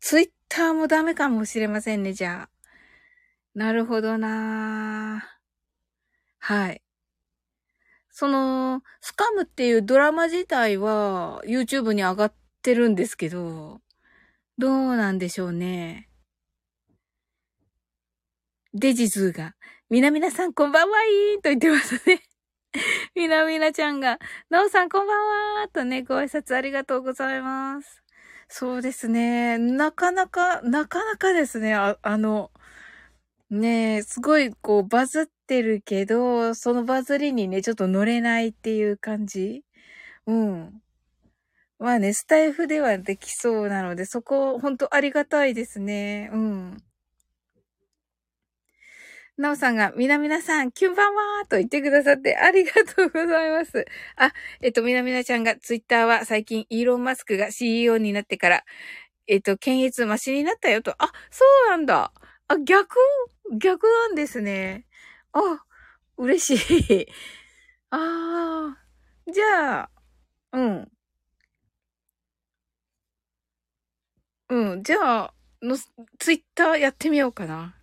ツイッターもダメかもしれませんね、じゃあ。なるほどなはい。その、スカムっていうドラマ自体は YouTube に上がってるんですけど、どうなんでしょうね。デジズーが、みなみなさんこんばんはいーと言ってますね。みなみなちゃんが、なおさんこんばんはーとね、ご挨拶ありがとうございます。そうですね。なかなか、なかなかですね。ああの、ねえ、すごいこうバズってるけど、そのバズりにね、ちょっと乗れないっていう感じうん。まあね、スタイフではできそうなので、そこ、ほんとありがたいですね。うん。なおさんが、みなみなさん、キュンバンワーと言ってくださってありがとうございます。あ、えっと、みなみなちゃんが、ツイッターは最近、イーロン・マスクが CEO になってから、えっと、検閲マシになったよと。あ、そうなんだ。あ、逆逆なんですね。あ、嬉しい。ああ、じゃあ、うん。うん、じゃあ、の、ツイッターやってみようかな。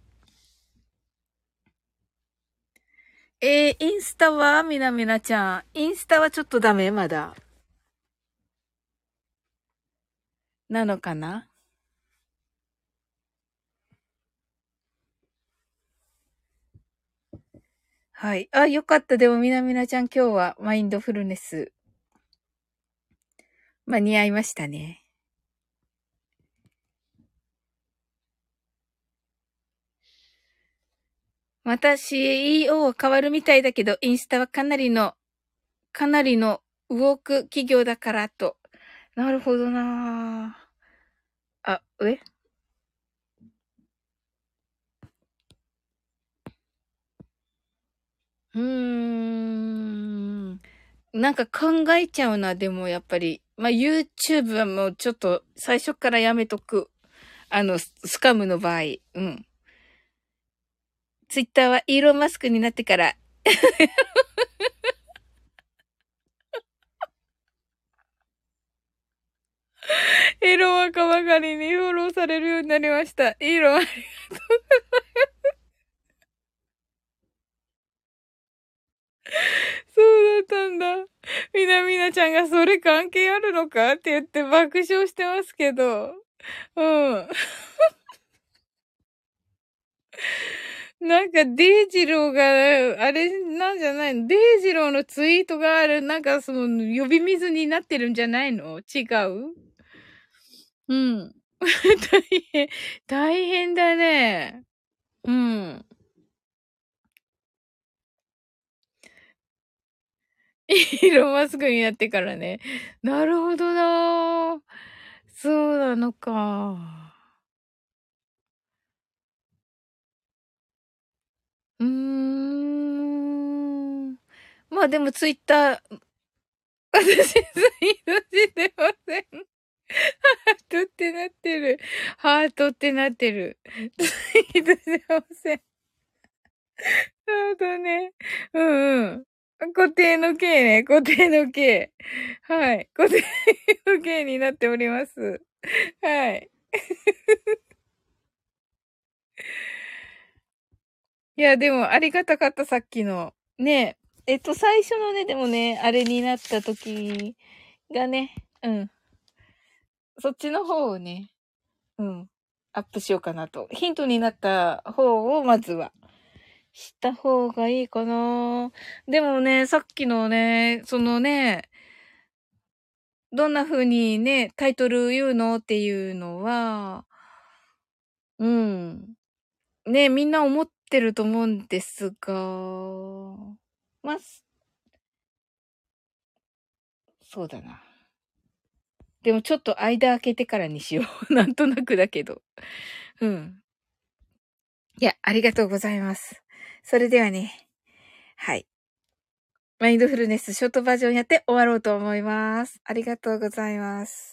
えー、インスタはみなみなちゃん。インスタはちょっとダメまだ。なのかな？はい。あ、よかった。でも、みなみなちゃん今日はマインドフルネス。間に合いましたね。また CEO は変わるみたいだけど、インスタはかなりの、かなりのウォーク企業だからと。なるほどなあ、え？うーん。なんか考えちゃうな、でもやっぱり。まあ、YouTube はもうちょっと最初からやめとく。あの、スカムの場合。うん。ツイッターはイーロンマスクになってからエロ若ばかりにフォローされるようになりました。イーロンありがとうございますそうだったんだ。みなみなちゃんがそれ関係あるのかって言って爆笑してますけど。うん。なんか、デイジローが、あれなんじゃないの？デイジローのツイートがある、なんかその、呼び水になってるんじゃないの？違う？うん。大変、大変だね。うん。イーロンマスクになってからね。なるほどなそうなのか。うーん。まあでもツイッター、私、ツイートしてません。ハートってなってる。ハートってなってる。ツイートしてません。そうだね。うんうん。固定の K ね。固定の K。はい。固定の K になっております。はい。いや、でも、ありがたかった、さっきの。ねえ。えっと、最初のね、でもね、あれになった時がね、うん。そっちの方をね、うん。アップしようかなと。ヒントになった方を、まずは。した方がいいかなでもね、さっきのね、そのね、どんな風にね、タイトル言うのっていうのは、うん。ね、みんな思ってると思うんですが、まあ、そうだな。でもちょっと間開けてからにしよう。なんとなくだけど。うん。いや、ありがとうございます。それではね、はい。マインドフルネスショートバージョンやって終わろうと思います。ありがとうございます。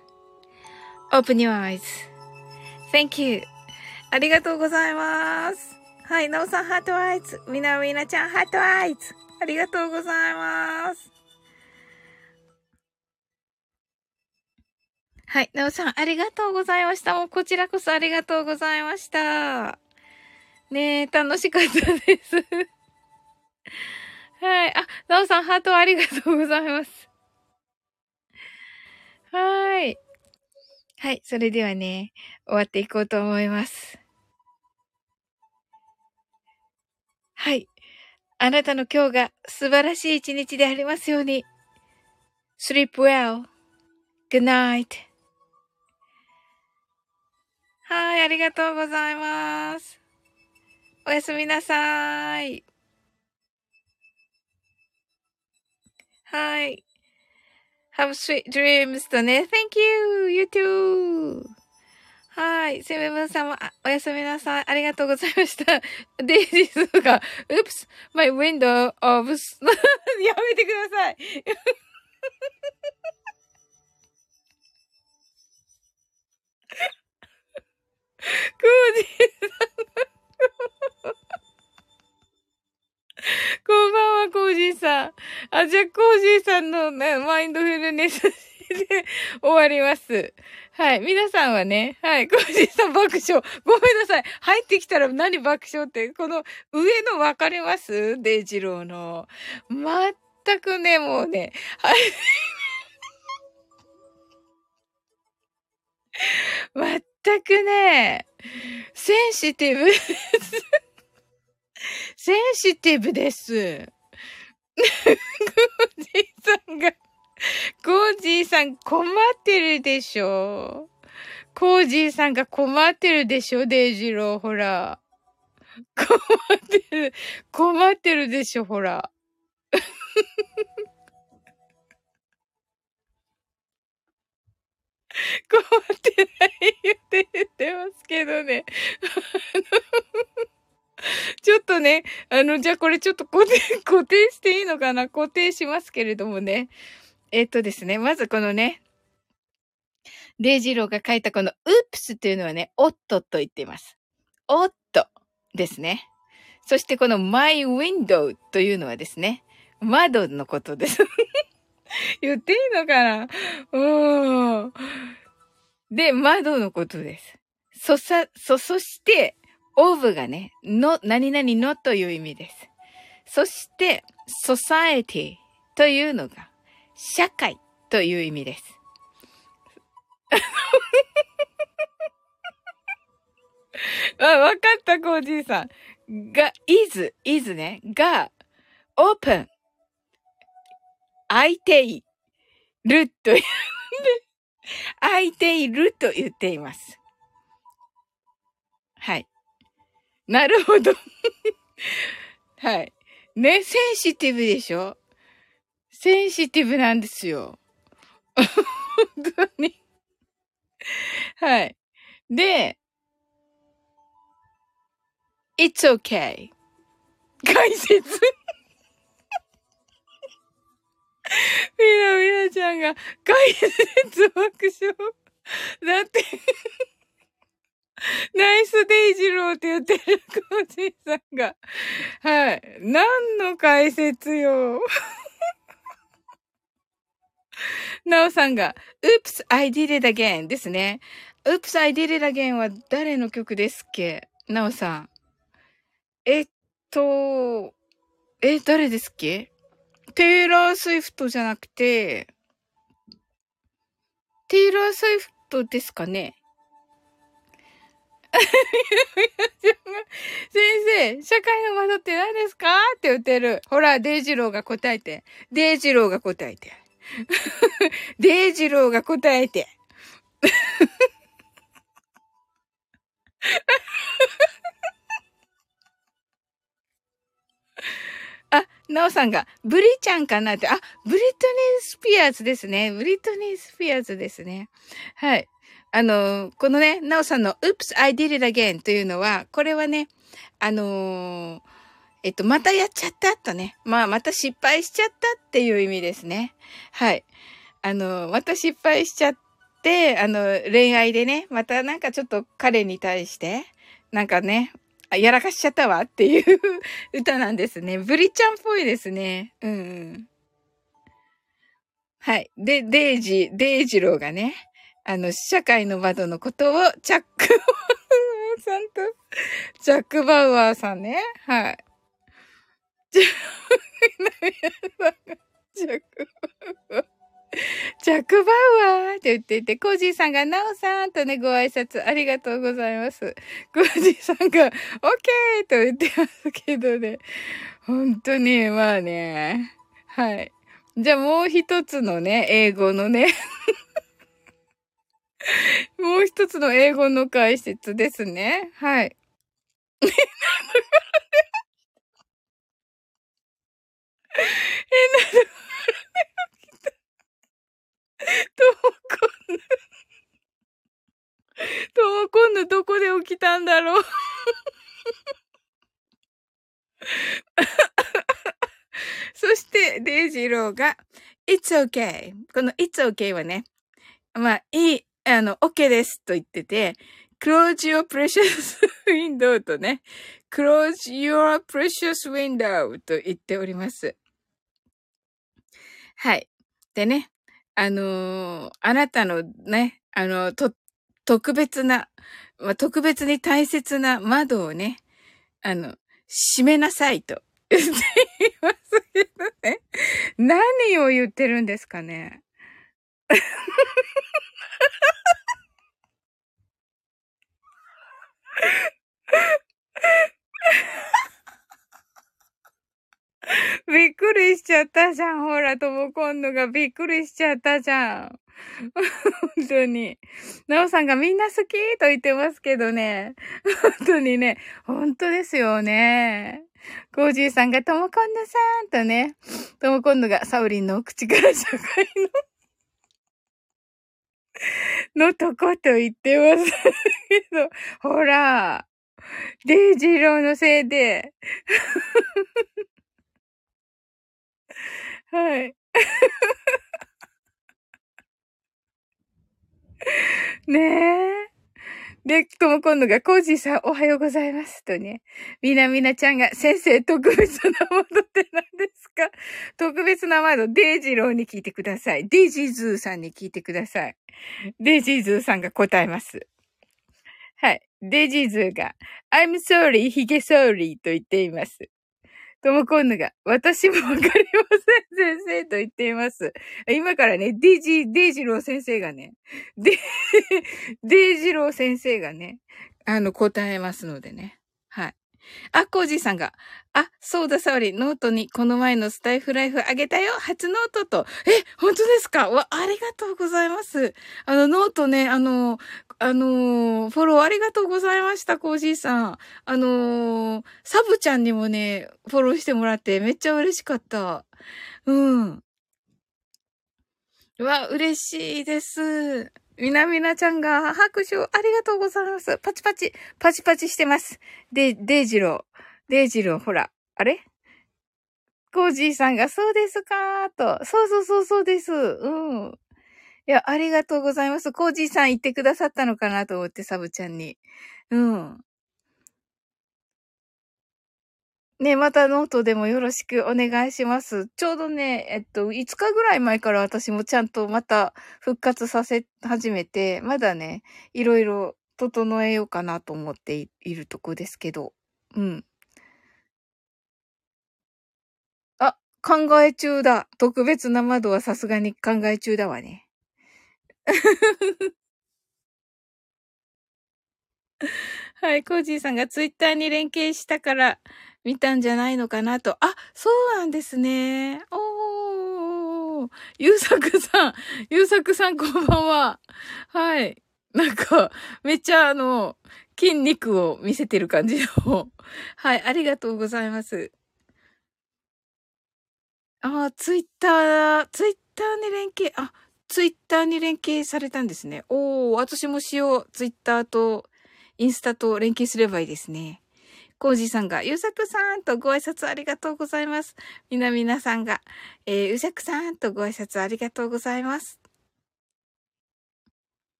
Open your eyes. Thank you. ありがとうございます。はい、なおさん heart eyes。みなみなちゃん heart eyes。ありがとうございます。はい、なおさんありがとうございました。もうこちらこそありがとうございました。ねえ、楽しかったです。はい。あ、なおさん、ハートありがとうございます。はい。はい。それではね、終わっていこうと思います。はい。あなたの今日が素晴らしい一日でありますように。sleep well. good night. はい、ありがとうございます。おやすみなさい。はい。Have sweet dreams とね。Thank you! You too! はい。セブブンさんもおやすみなさい。ありがとうございました。デイジーズが、Oops! My window of やめてください。コージーさん こんばんは、コージーさん。あ、じゃあ、コージーさんの、ね、マインドフルネスで終わります。はい。皆さんはね、はい。コージーさん爆笑。ごめんなさい。入ってきたら何爆笑って、この上の分かれます？デイジローの。全くね、もうね、はい。全くね、センシティブです。センシティブです。コージーさんが、コージーさん困ってるでしょ。コージーさんが困ってるでしょ、デイジロー、ほら。困ってる、困ってるでしょ、ほら。困ってない言って言ってますけどね。あの ちょっとね、あの、じゃあこれちょっと固定、固定していいのかな？固定しますけれどもね。えっとですね、まずこのね、デイジローが書いたこのウープスっていうのはね、オットと言っています。オットですね。そしてこの my window というのはですね、窓のことです。言っていいのかな？うん。で、窓のことです。そさ、そ、そして、オーブがね、の、何々のという意味です。そして、society というのが、社会という意味です。あ、わかった、コージーさん。が、is, is ね。が、open 空いているという、空いていると言っています。はい。なるほど。はい。ね、センシティブでしょ？センシティブなんですよ。本当に。はい。で、it's okay. 解説みなみなちゃんが、解説爆笑。だって ナイスデイジローって言ってるコージーさんが。はい。何の解説よ。なおさんが、Oops, I did it again ですね。Oops, I did it again は誰の曲ですっけ？なおさん。えっと、え、誰ですっけ？テイラー・スウィフトじゃなくて、テイラー・スウィフトですかね先生、社会の窓って何ですか？って言ってる。ほら、デイジローが答えて。デイジローが答えて。デイジローが答えて。あ、なおさんが、ブリちゃんかなって、あ、ブリトニー・スピアーズですね。ブリトニー・スピアーズですね。はい。あの、このね、なおさんの Oops, I did it again というのは、これはね、あのー、えっと、またやっちゃったとね。まあ、また失敗しちゃったっていう意味ですね。はい。あの、また失敗しちゃって、あの、恋愛でね、またなんかちょっと彼に対して、なんかね、やらかしちゃったわっていう歌なんですね。ブリちゃんっぽいですね。うん。はい。で、デイジ、デイジローがね、あの、社会の窓のことをチャックをさんと、ジャック・バウアーさんね。はい。ジャック、ジャック・バウアー。ジャック・バウアーって言っていて、コージーさんが、ナオさんとね、ご挨拶ありがとうございます。コージーさんが、オッケーと言ってますけどね。本当に、まあね。はい。じゃあもう一つのね、英語のね もう一つの英語の解説ですね。はい。変なところで起きた。トモコンヌ。トモコンヌどこで起きたんだろうそして、デイジローが、It's okay. この It's okay はね、まあ、いい、あの、OK ですと言ってて、close your precious window とね、close your precious window と言っております。はい。でね、あのー、あなたのね、あの、と、特別な、まあ、特別に大切な窓をね、あの、閉めなさいと言っていますけどね。何を言ってるんですかね。びっくりしちゃったじゃん。ほら、とも今度がびっくりしちゃったじゃん。本当に。なおさんがみんな好きと言ってますけどね。本当にね。本当ですよね。コージーさんがともこんぬさんとね。ともこんぬがサウリンの口から社会の のとこと言ってますけど。ほら。デイジローのせいで。はい。ねえ。で、ともこんぬが、コージーさんおはようございます。とね。みなみなちゃんが、先生特別な窓って何ですか？特別なワード、デイジローに聞いてください。デイジーズーさんに聞いてください。デイジーズーさんが答えます。はい。デイジーズーが、I'm sorry, ヒゲ sorry と言っています。ともこんぬが、私もわかりません、先生と言っています。今からね、デイジ、デイジロー先生がね、デ、デイジロー先生がね、あの、答えますのでね。あ、コージーさんが、あ、そうだ、サオリ、ノートにこの前のスタエフライブあげたよ初ノートと。え、本当ですか？わ、ありがとうございます。あの、ノートね、あの、あのフォローありがとうございました、コージーさん。あのサブちゃんにもね、フォローしてもらってめっちゃ嬉しかった。うん。わ、嬉しいです。みなみなちゃんが拍手ありがとうございます。パチパチ、パチパチしてます。で、デイジロー。デイジロー、ほら。あれ？コージーさんが、そうですかと。そうそうそうそうです。うん。いや、ありがとうございます。コージーさん言ってくださったのかなと思って、サブちゃんに。うん。ね、またノートでもよろしくお願いします。ちょうどね、えっと、5日ぐらい前から私もちゃんとまた復活させ始めて、まだね、いろいろ整えようかなと思っているとこですけど。うん。あ、考え中だ。特別な窓はさすがに考え中だわね。はい、コージーさんがツイッターに連携したから、見たんじゃないのかなと。あ、そうなんですね。おー。ゆうさくさん、ゆうさくさんこんばんは。はい。なんか、めっちゃあの、筋肉を見せてる感じの。はい、ありがとうございます。あ、ツイッター、ツイッターに連携、あ、ツイッターに連携されたんですね。おー、私もしよう。ツイッターと、インスタと連携すればいいですね。コージさんが、ゆうさくさんとご挨拶ありがとうございます。みなみなさんが、えー、うさくさんとご挨拶ありがとうございます。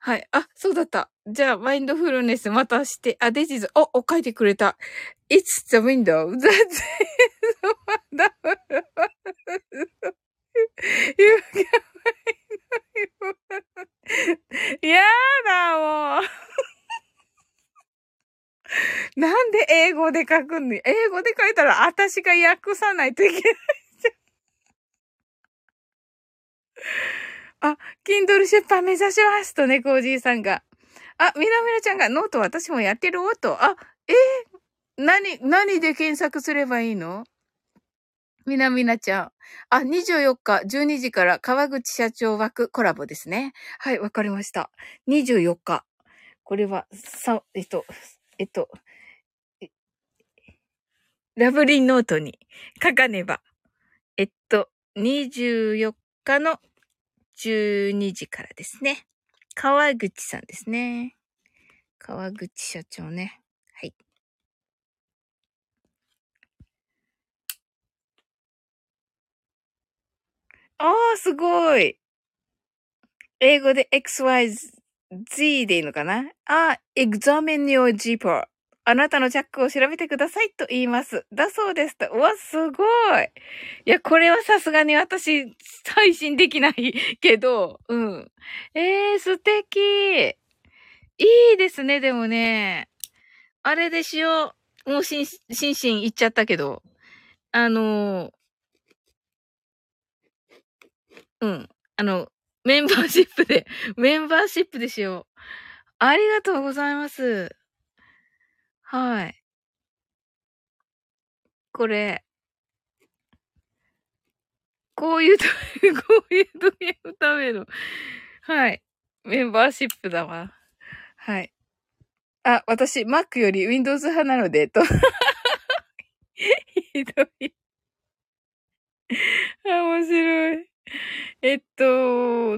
はい。あ、そうだった。じゃあ、マインドフルネスまたして、あ、デジズ、お、お、書いてくれた。It's the window that is wonderful. You can find やだ、もう。なんで英語で書くんで、英語で書いたら私が訳さないといけないじゃん。あ、Kindle 出版目指しますとね、コージーさんが。あ、みなみなちゃんがノート私もやってる？おと。あ、えー、何、何で検索すればいいの？みなみなちゃん。あ、24日12時から川口社長枠コラボですね。はい、わかりました。24日。これは、さ、えっと、えっと、ラブリンノートに書かねば。えっと、24日の12時からですね。川口さんですね。川口社長ね。はい。ああ、すごい。英語で XYZ でいいのかな？あ、examine your zipper. あなたのチャックを調べてくださいと言います。だそうですと。うわ、すごい。いや、これはさすがに私、配信できない けど、うん。えー、素敵。いいですね、でもね。あれでしよう。もう、しん、しんしん言っちゃったけど。あのうん。あの、メンバーシップで、メンバーシップでしよう。ありがとうございます。はい。これ、こういう、こういう時のための、はい。メンバーシップだわ。はい。あ、私、Mac より Windows 派なので、と。ひどい。面白い。えっと、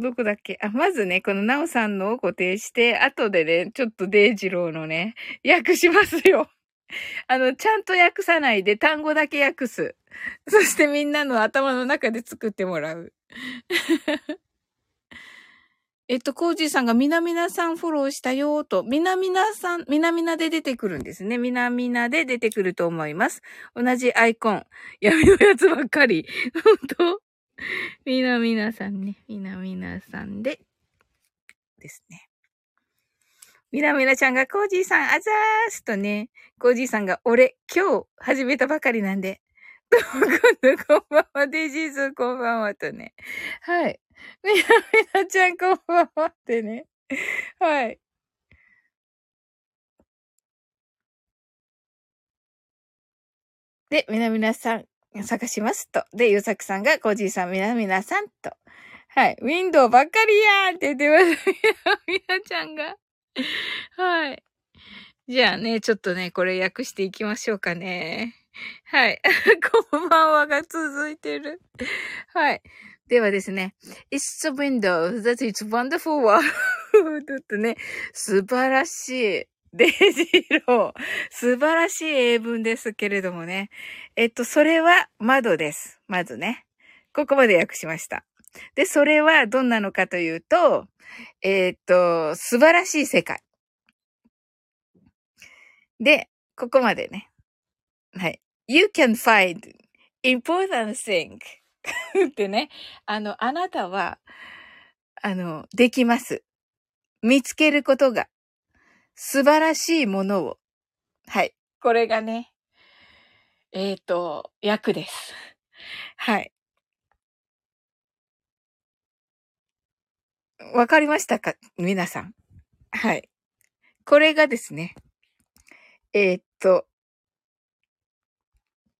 どこだっけ？あ、まずね、このなおさんのを固定して、後でね、ちょっとデイジローのね、訳しますよ。あの、ちゃんと訳さないで単語だけ訳す。そしてみんなの頭の中で作ってもらう。えっと、コージーさんがみなみなさんフォローしたよーと、みなみなさん、みなみなで出てくるんですね。みなみなで出てくると思います。同じアイコン。闇のやつばっかり。本当？みなみなさんね。みなみなさんで、ですね。みなみなちゃんがコージーさん、あざーすとね、コージーさんが、俺、今日始めたばかりなんで、今度こんばんは、デジーズこんばんはとね。はい。みなみなちゃんこんばんはってね。はい。で、みなみなさん、探しますと。で、ゆうさくさんが、コージーさん、みなみなさんと。はい。ウィンドウばっかりやーって言ってます。みなちゃんが。はい。じゃあね、ちょっとね、これ訳していきましょうかね。はい。こんばんはが続いてる。はい。ではですね。It's the window that is wonderful world. とね、素晴らしい。デイジーロー。素晴らしい英文ですけれどもね。えっと、それは窓です。まずね。ここまで訳しました。で、それはどんなのかというと、えっと、素晴らしい世界。で、ここまでね。はい。You can find important thing ってね。あの、あなたは、あの、できます。見つけることが素晴らしいものを。はい。これがね、えっ、ー、と、役です。はい。わかりましたか？皆さん。はい。これがですね、えー、っと、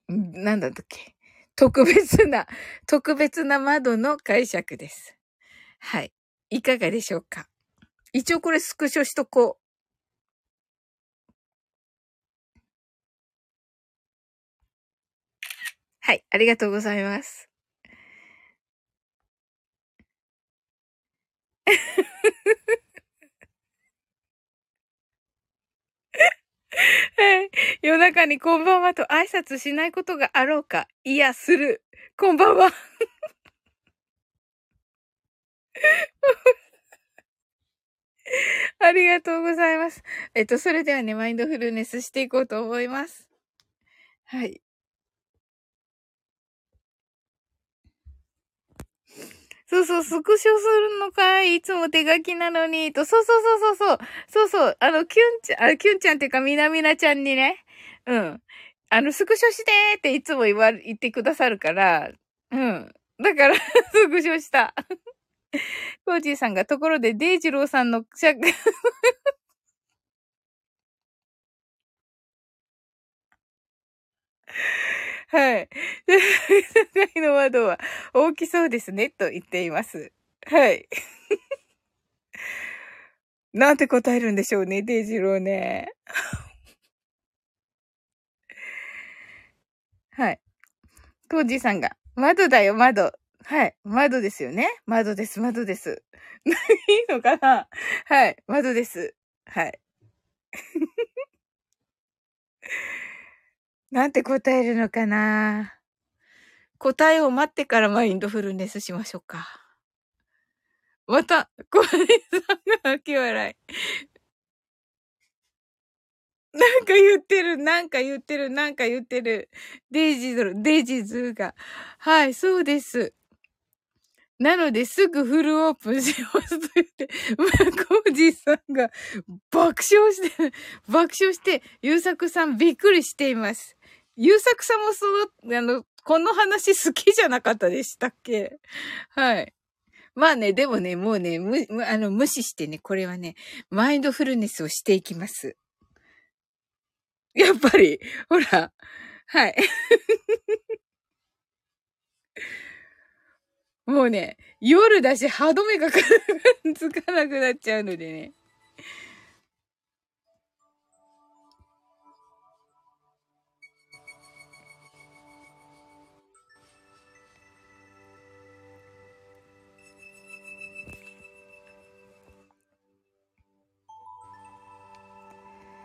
なんだっけ？特別な、特別な窓の解釈です。はい。いかがでしょうか？一応これスクショしとこはい、ありがとうございます。夜中にこんばんはと挨拶しないことがあろうか。いや、する。こんばんは。ありがとうございます。えっと、それではね、マインドフルネスしていこうと思います。はい。そうそう、スクショするのかい？いつも手書きなのに、と、そうそうそうそうそう、そうそう、あの、キュンちゃん、あキュンちゃんっていうか、みなみなちゃんにね、うん。あの、スクショしてっていつも言わ、言ってくださるから、うん。だから スクショした。コージーさんが、ところで、デイジローさんの、しゃ、はい。世の窓は大きそうですね、と言っています。はい。なんて答えるんでしょうね、デイジローね。はい。コージーさんが、窓だよ、窓。はい。窓ですよね。窓です、窓です。いいのかなはい。窓です。はい。なんて答えるのかな答えを待ってからマインドフルネスしましょうか。また、小林さんが泣き笑い。なんか言ってる、なんか言ってる、なんか言ってる。デイジーズ、デイジーズが。はい、そうです。なので、すぐフルオープンしますと言って、コージーさんが爆笑して、爆笑して、ゆうさんびっくりしています。ゆうさくさんもその、あの、この話好きじゃなかったでしたっけ？はい。まあね、でもね、もうね、む、あの、無視してね、これはね、マインドフルネスをしていきます。やっぱり、ほら、はい。もうね、夜だし歯止めがつかなくなっちゃうのでね。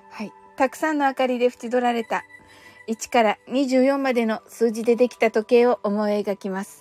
はい。たくさんの明かりで縁取られた1から24までの数字でできた時計を思い描きます。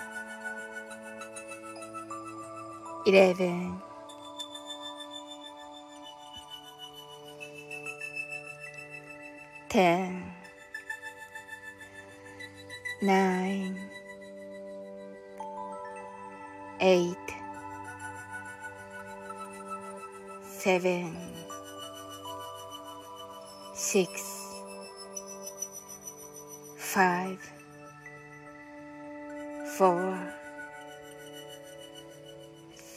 eleven, ten, nine, eight, seven, six, five, four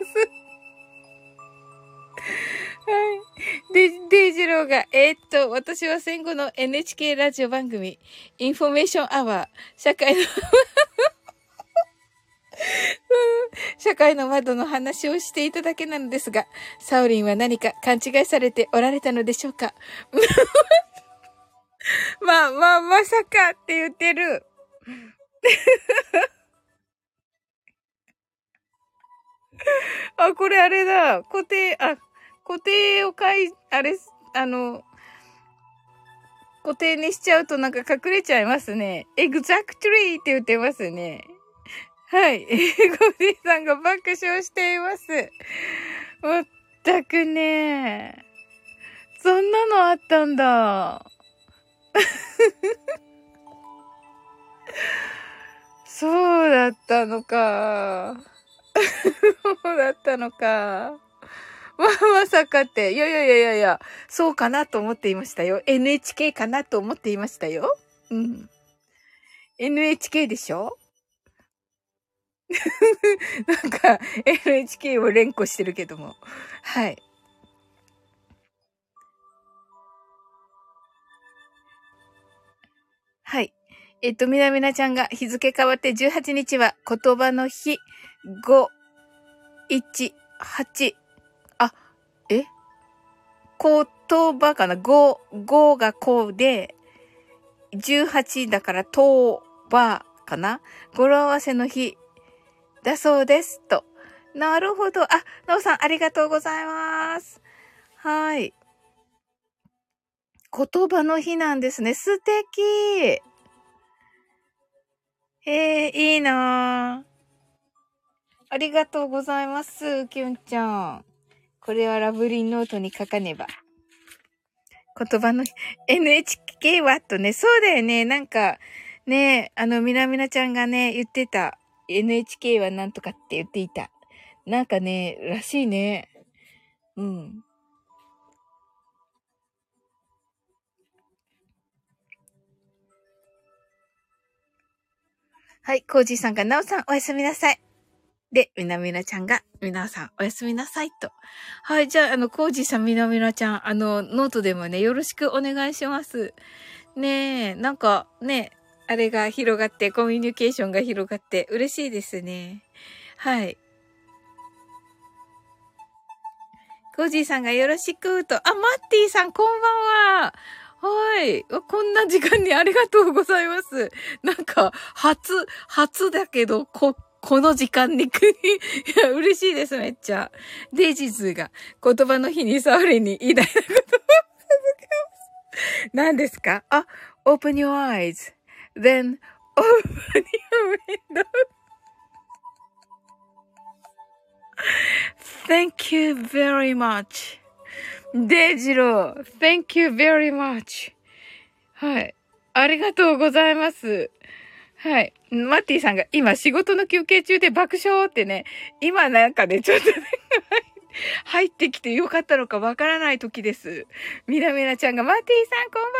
す。え、っと、私は戦後の NHK ラジオ番組、インフォメーションアワー、社会の 社会の窓の話をしていただけなのですが、さおりんは何か勘違いされておられたのでしょうか？まあまあ、まさかって言ってる。あ、これあれだ。固定、あ、固定をかい、あれ、あの、固定にしちゃうとなんか隠れちゃいますね。exactly って言ってますね。はい。ゴディさんが爆笑しています。まったくね。そんなのあったんだ。そうだったのか。そうだったのか。ま、さかって。いやいやいやいやいや、そうかなと思っていましたよ。NHK かなと思っていましたよ。うん。NHK でしょ？なんか、NHK を連呼してるけども。はい。はい。えっと、みなみなちゃんが日付変わって18日は言葉の日5、1、8。言葉かな ?5、5がこうで、18だから、とばかな語呂合わせの日だそうです。と。なるほど。あ、なおさんありがとうございます。はい。言葉の日なんですね。素敵。えー、いいなありがとうございます、きゅんちゃん。これはラブリンノートに書かねば。言葉の NHK はとね、そうだよね。なんか、ね、あの、みなみなちゃんがね、言ってた。NHK はなんとかって言っていた。なんかね、らしいね。うん。はい、コージーさんが、なおさんおやすみなさい。で、みなみなちゃんが、みなさんおやすみなさいと。はい、じゃあ、あの、コージーさん、みなみなちゃん、あの、ノートでもね、よろしくお願いします。ねえ、なんか、ね、あれが広がって、コミュニケーションが広がって、嬉しいですね。はい。コージーさんがよろしくと。あ、マッティさん、こんばんは。はい。こんな時間にありがとうございます。なんか、初、初だけど、こ、この時間に、いや、嬉しいです、めっちゃ。デイジーズが言葉の日にサウリに偉大なことを続けます。何ですか？あ、open your eyes. Then open your window. Thank you very much. デイジロー、thank you very much. はい。ありがとうございます。はい。マッティさんが今仕事の休憩中で爆笑ってね、今なんかね、ちょっとね、入ってきてよかったのかわからない時です。みなみなちゃんがマッティさんこんばんは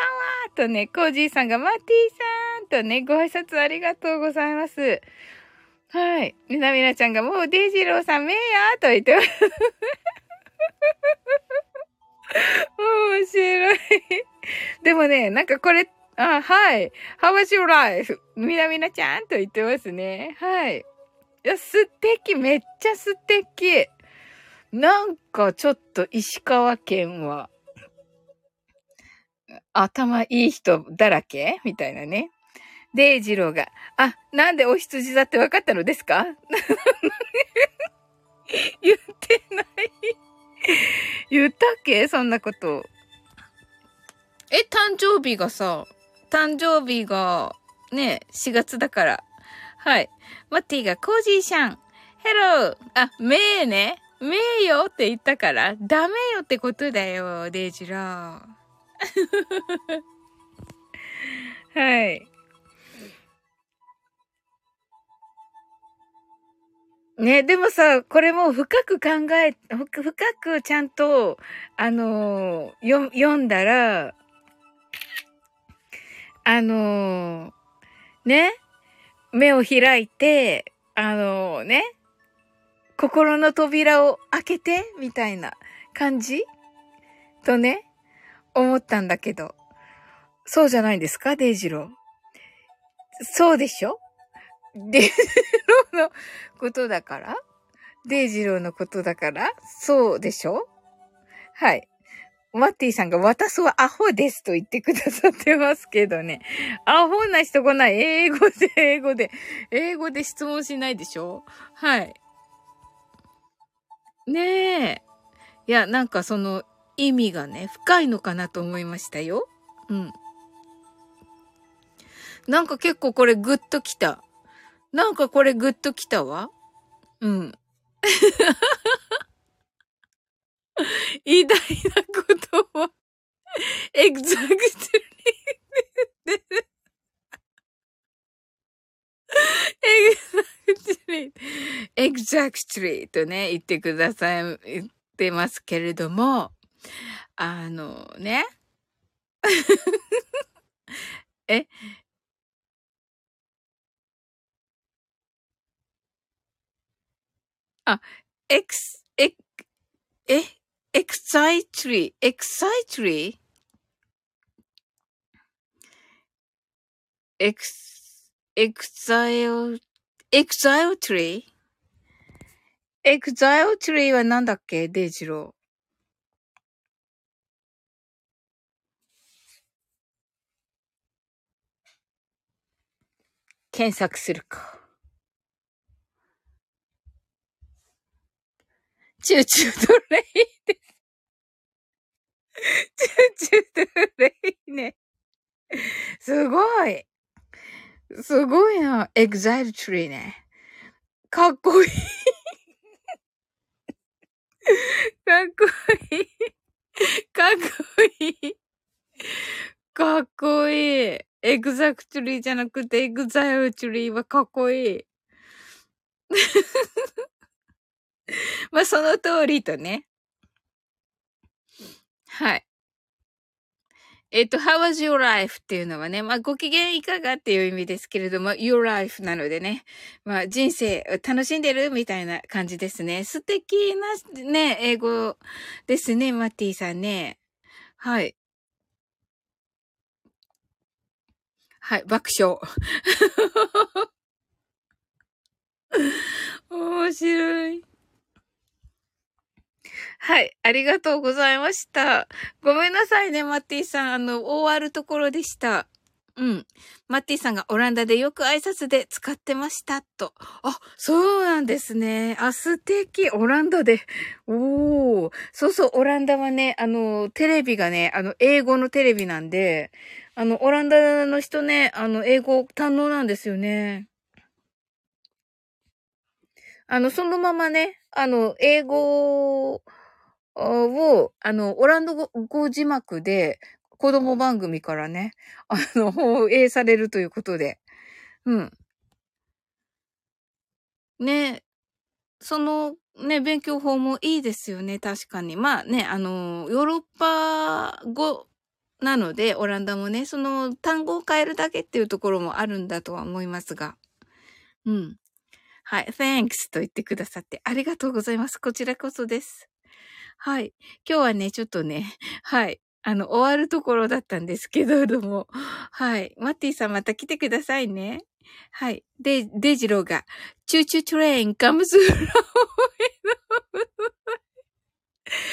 とね、コージーさんがマッティさんとね、ご挨拶ありがとうございます。はい。みなみなちゃんがもうデイジローさんめえやと言ってます。面白い。でもね、なんかこれあ、はい。How was your life? みなみなちゃんと言ってますね。はい。いや、素敵。めっちゃ素敵。なんかちょっと石川県は、頭いい人だらけ？みたいなね。デイジローが、あ、なんでお羊だって分かったのですか？言ってない言ったっけ？そんなこと。え、誕生日がさ、誕生日が、ね、4月だから。はい。マッティが、コージーシャン、ヘローあ、めーね。めーよって言ったから、ダメよってことだよ、デイジラー。はい。ね、でもさ、これも深く考え、深くちゃんと、あのー、読んだら、あのー、ね、目を開いて、あのー、ね、心の扉を開けて、みたいな感じとね、思ったんだけど。そうじゃないですか、デイジロー。そうでしょ？デイジローのことだから？デイジローのことだから？そうでしょ？はい。マッティさんが私はアホですと言ってくださってますけどね。アホな人来ない。英語で、英語で、英語で質問しないでしょ？はい。ねえ。いや、なんかその意味がね、深いのかなと思いましたよ。うん。なんか結構これグッときた。なんかこれグッときたわ。うん。偉大なことを、 exactly。exactly。exactly とね、言ってください、言ってますけれども、あのね。え、あ、エクス、え、え、エクサイトリー、エクサイトリーエクス、エクサイオ、エクサイオトリーエクザイオトリーはなんだっけ？デイジロー。検索するか。チューチュードレイで。チューチュードレイね。すごい。すごいな。エグザイルトリーね。かっこいい。かっこいい。かっこいい。かっこいい。 exactly じゃなくてエグザイルトリーはかっこいい。まあ、その通りとね。はい。えっと、how was your life っていうのはね、まあ、ご機嫌いかがっていう意味ですけれども、your life なのでね、まあ、人生楽しんでるみたいな感じですね。素敵なね、英語ですね、マッティさんね。はい。はい、爆笑。面白い。はい。ありがとうございました。ごめんなさいね、マッティさん。あの、終わるところでした。うん。マッティさんがオランダでよく挨拶で使ってました、と。あ、そうなんですね。あ、素敵。オランダで。おー。そうそう、オランダはね、あの、テレビがね、あの、英語のテレビなんで、あの、オランダの人ね、あの、英語堪能なんですよね。あの、そのままね、あの、英語を、あの、オランダ語字幕で、子供番組からね、あの、放映されるということで。うん。ね、その、ね、勉強法もいいですよね、確かに。まあね、あの、ヨーロッパ語なので、オランダもね、その単語を変えるだけっていうところもあるんだとは思いますが。うん。はい、thanks と言ってくださってありがとうございます。こちらこそです。はい。今日はね、ちょっとね、はい。あの、終わるところだったんですけれども、はい。マッティさんまた来てくださいね。はい。で、デジローが、 Choo Choo Train comes from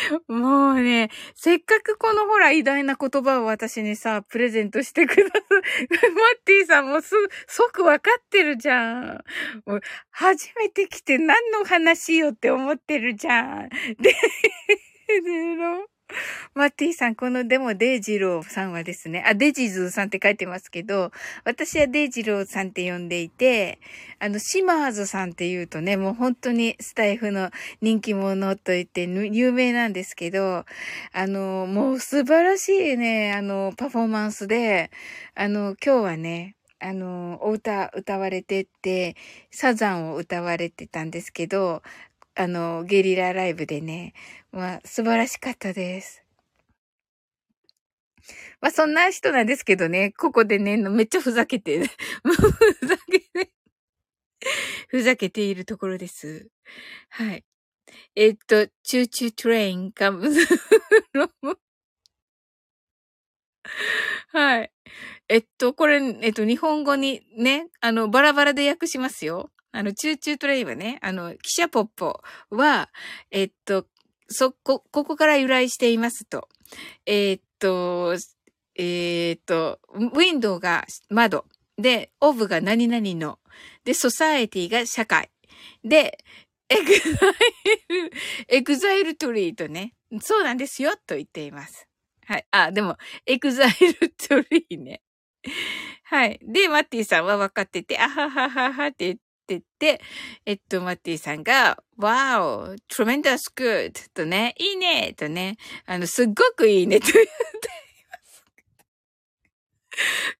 もうね、せっかくこのほら偉大な言葉を私にさ、プレゼントしてくださる。マッティさんもす、即わかってるじゃん。もう初めて来て何の話よって思ってるじゃん。で、での マッティさん、このでもデイジローさんはですね、あ、デジズさんって書いてますけど、私はデイジローさんって呼んでいて、あの、シマーズさんって言うとね、もう本当にスタイフの人気者と言って有名なんですけど、あの、もう素晴らしいね、あの、パフォーマンスで、あの、今日はね、あの、お歌歌われてって、サザンを歌われてたんですけど、あの、ゲリラライブでね、まあ、素晴らしかったです。まあ、そんな人なんですけどね、ここでね、めっちゃふざけて、ふざけて、ふざけているところです。はい。えっと、 Choo Choo Train comes from。はい。えっと、これ、えっと、日本語にね、あの、バラバラで訳しますよ。あの、 Choo Choo Train はね、あの、汽車ポッポは、えっと、そこ、ここから由来していますと。え、っと、え、っと、ウィンドウが窓。で、 of が何々の。で、 society が社会。で、エグザイル、エグザイルトリーとね、そうなんですよ、と言っています。はい。あ、でも、エグザイルトリーね。はい。で、マッティさんは分かってて、あははははってって言って、えっと、マッティさんが、wow, tremendous good とね、いいねとね、あの、すっごくいいねと言っています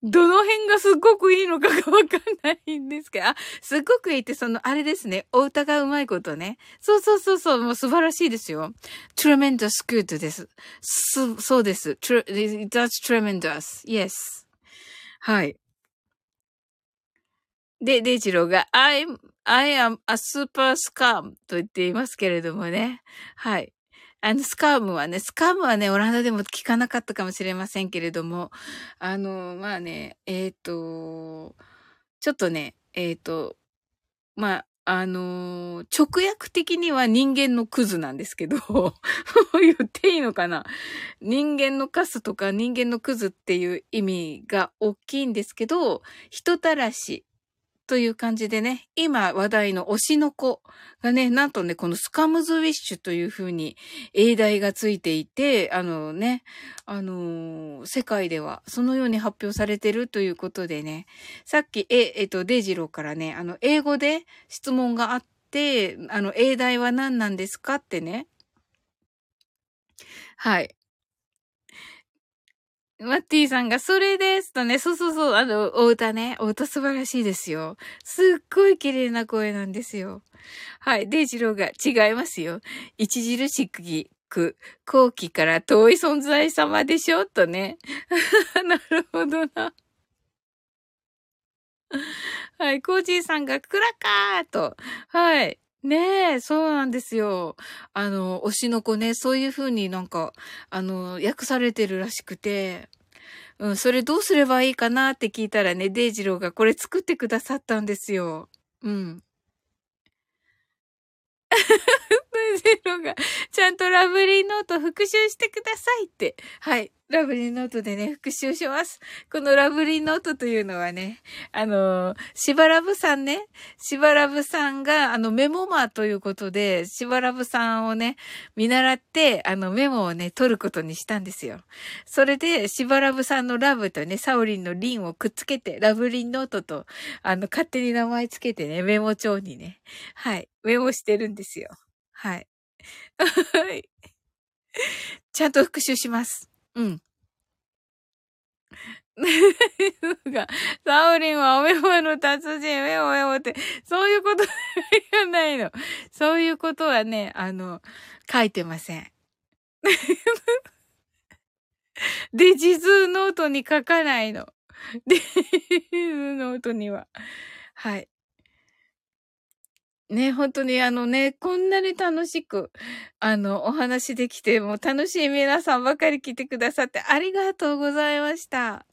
どの辺がすっごくいいのかがわかんないんですけど、あ、すっごくいいって、その、あれですね。お歌がうまいことね。そうそうそうそう、もう素晴らしいですよ。tremendous good です。す、そうです。tr, that's tremendous. Yes. はい。で、デイジローが、I'm, I am a super scam と言っていますけれどもね。はい。あの、スカームはね、スカームはね、オランダでも聞かなかったかもしれませんけれども、あの、まあね、えっ、ー、と、ちょっとね、えっ、ー、と、まあ、あの直訳的には人間のクズなんですけど、言っていいのかな人間のカスとか人間のクズっていう意味が大きいんですけど、人たらしという感じでね、今話題の推しの子がね、なんとね、このスカムズウィッシュという風に英題がついていて、あのね、あのー、世界ではそのように発表されてるということでね、さっき、え、えっと、デイジローからね、あの、英語で質問があって、あの、英題は何なんですかってね。はい。マッティさんが、それですとね、そうそうそう、あの、お歌ね、お歌素晴らしいですよ。すっごい綺麗な声なんですよ。はい、デイジローが違いますよ。著しく、後期から遠い存在様でしょとね。なるほどな。はい、コージーさんが、クラカーと、はい。ねえ、そうなんですよ。あの、推しの子ね、そういう風になんか、あの、訳されてるらしくて、うん、それどうすればいいかなって聞いたらね、デイジローがこれ作ってくださったんですよ。うん。デイジロが、ちゃんとラブリーノート復習してくださいって。はい。ラブリーノートでね、復習します。このラブリーノートというのはね、あの、しばらぶさんね、しばらぶさんが、あの、メモマーということで、しばらぶさんをね、見習って、あの、メモをね、取ることにしたんですよ。それで、しばらぶさんのラブとね、サオリンのリンをくっつけて、ラブリーノートと、あの、勝手に名前つけてね、メモ帳にね、はい、メモしてるんですよ。はい。はい。ちゃんと復習します。うん。が、サオリンはおメモの達人、メモメモって、そういうことじゃないの。そういうことはね、あの、書いてません。デジズノートに書かないの。デジズノートには。はい。ね、本当にあのね、こんなに楽しく、あの、お話できて、もう楽しい皆さんばかり来てくださってありがとうございました。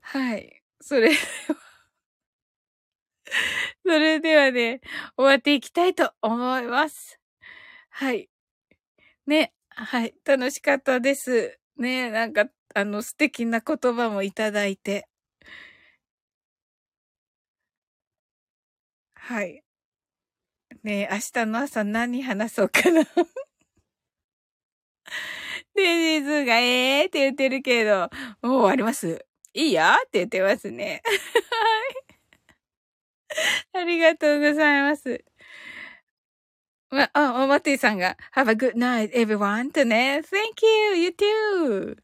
はい。それでは それではね、終わっていきたいと思います。はい。ね、はい。楽しかったです。ね、なんか、あの、素敵な言葉もいただいて。はい。ねえ、明日の朝何話そうかなデニーズがええーって言ってるけど、もう終わりますいいよって言ってますね。はい。ありがとうございます。ま、あ、お、マティさんが、Have a good night, everyone! とね、Thank you! You too!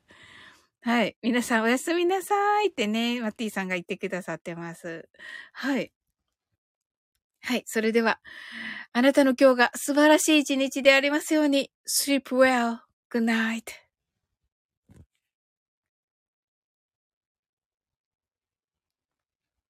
はい。皆さんおやすみなさいってね、マティさんが言ってくださってます。はい。はい。それでは、あなたの今日が素晴らしい一日でありますように。sleep well. Good night.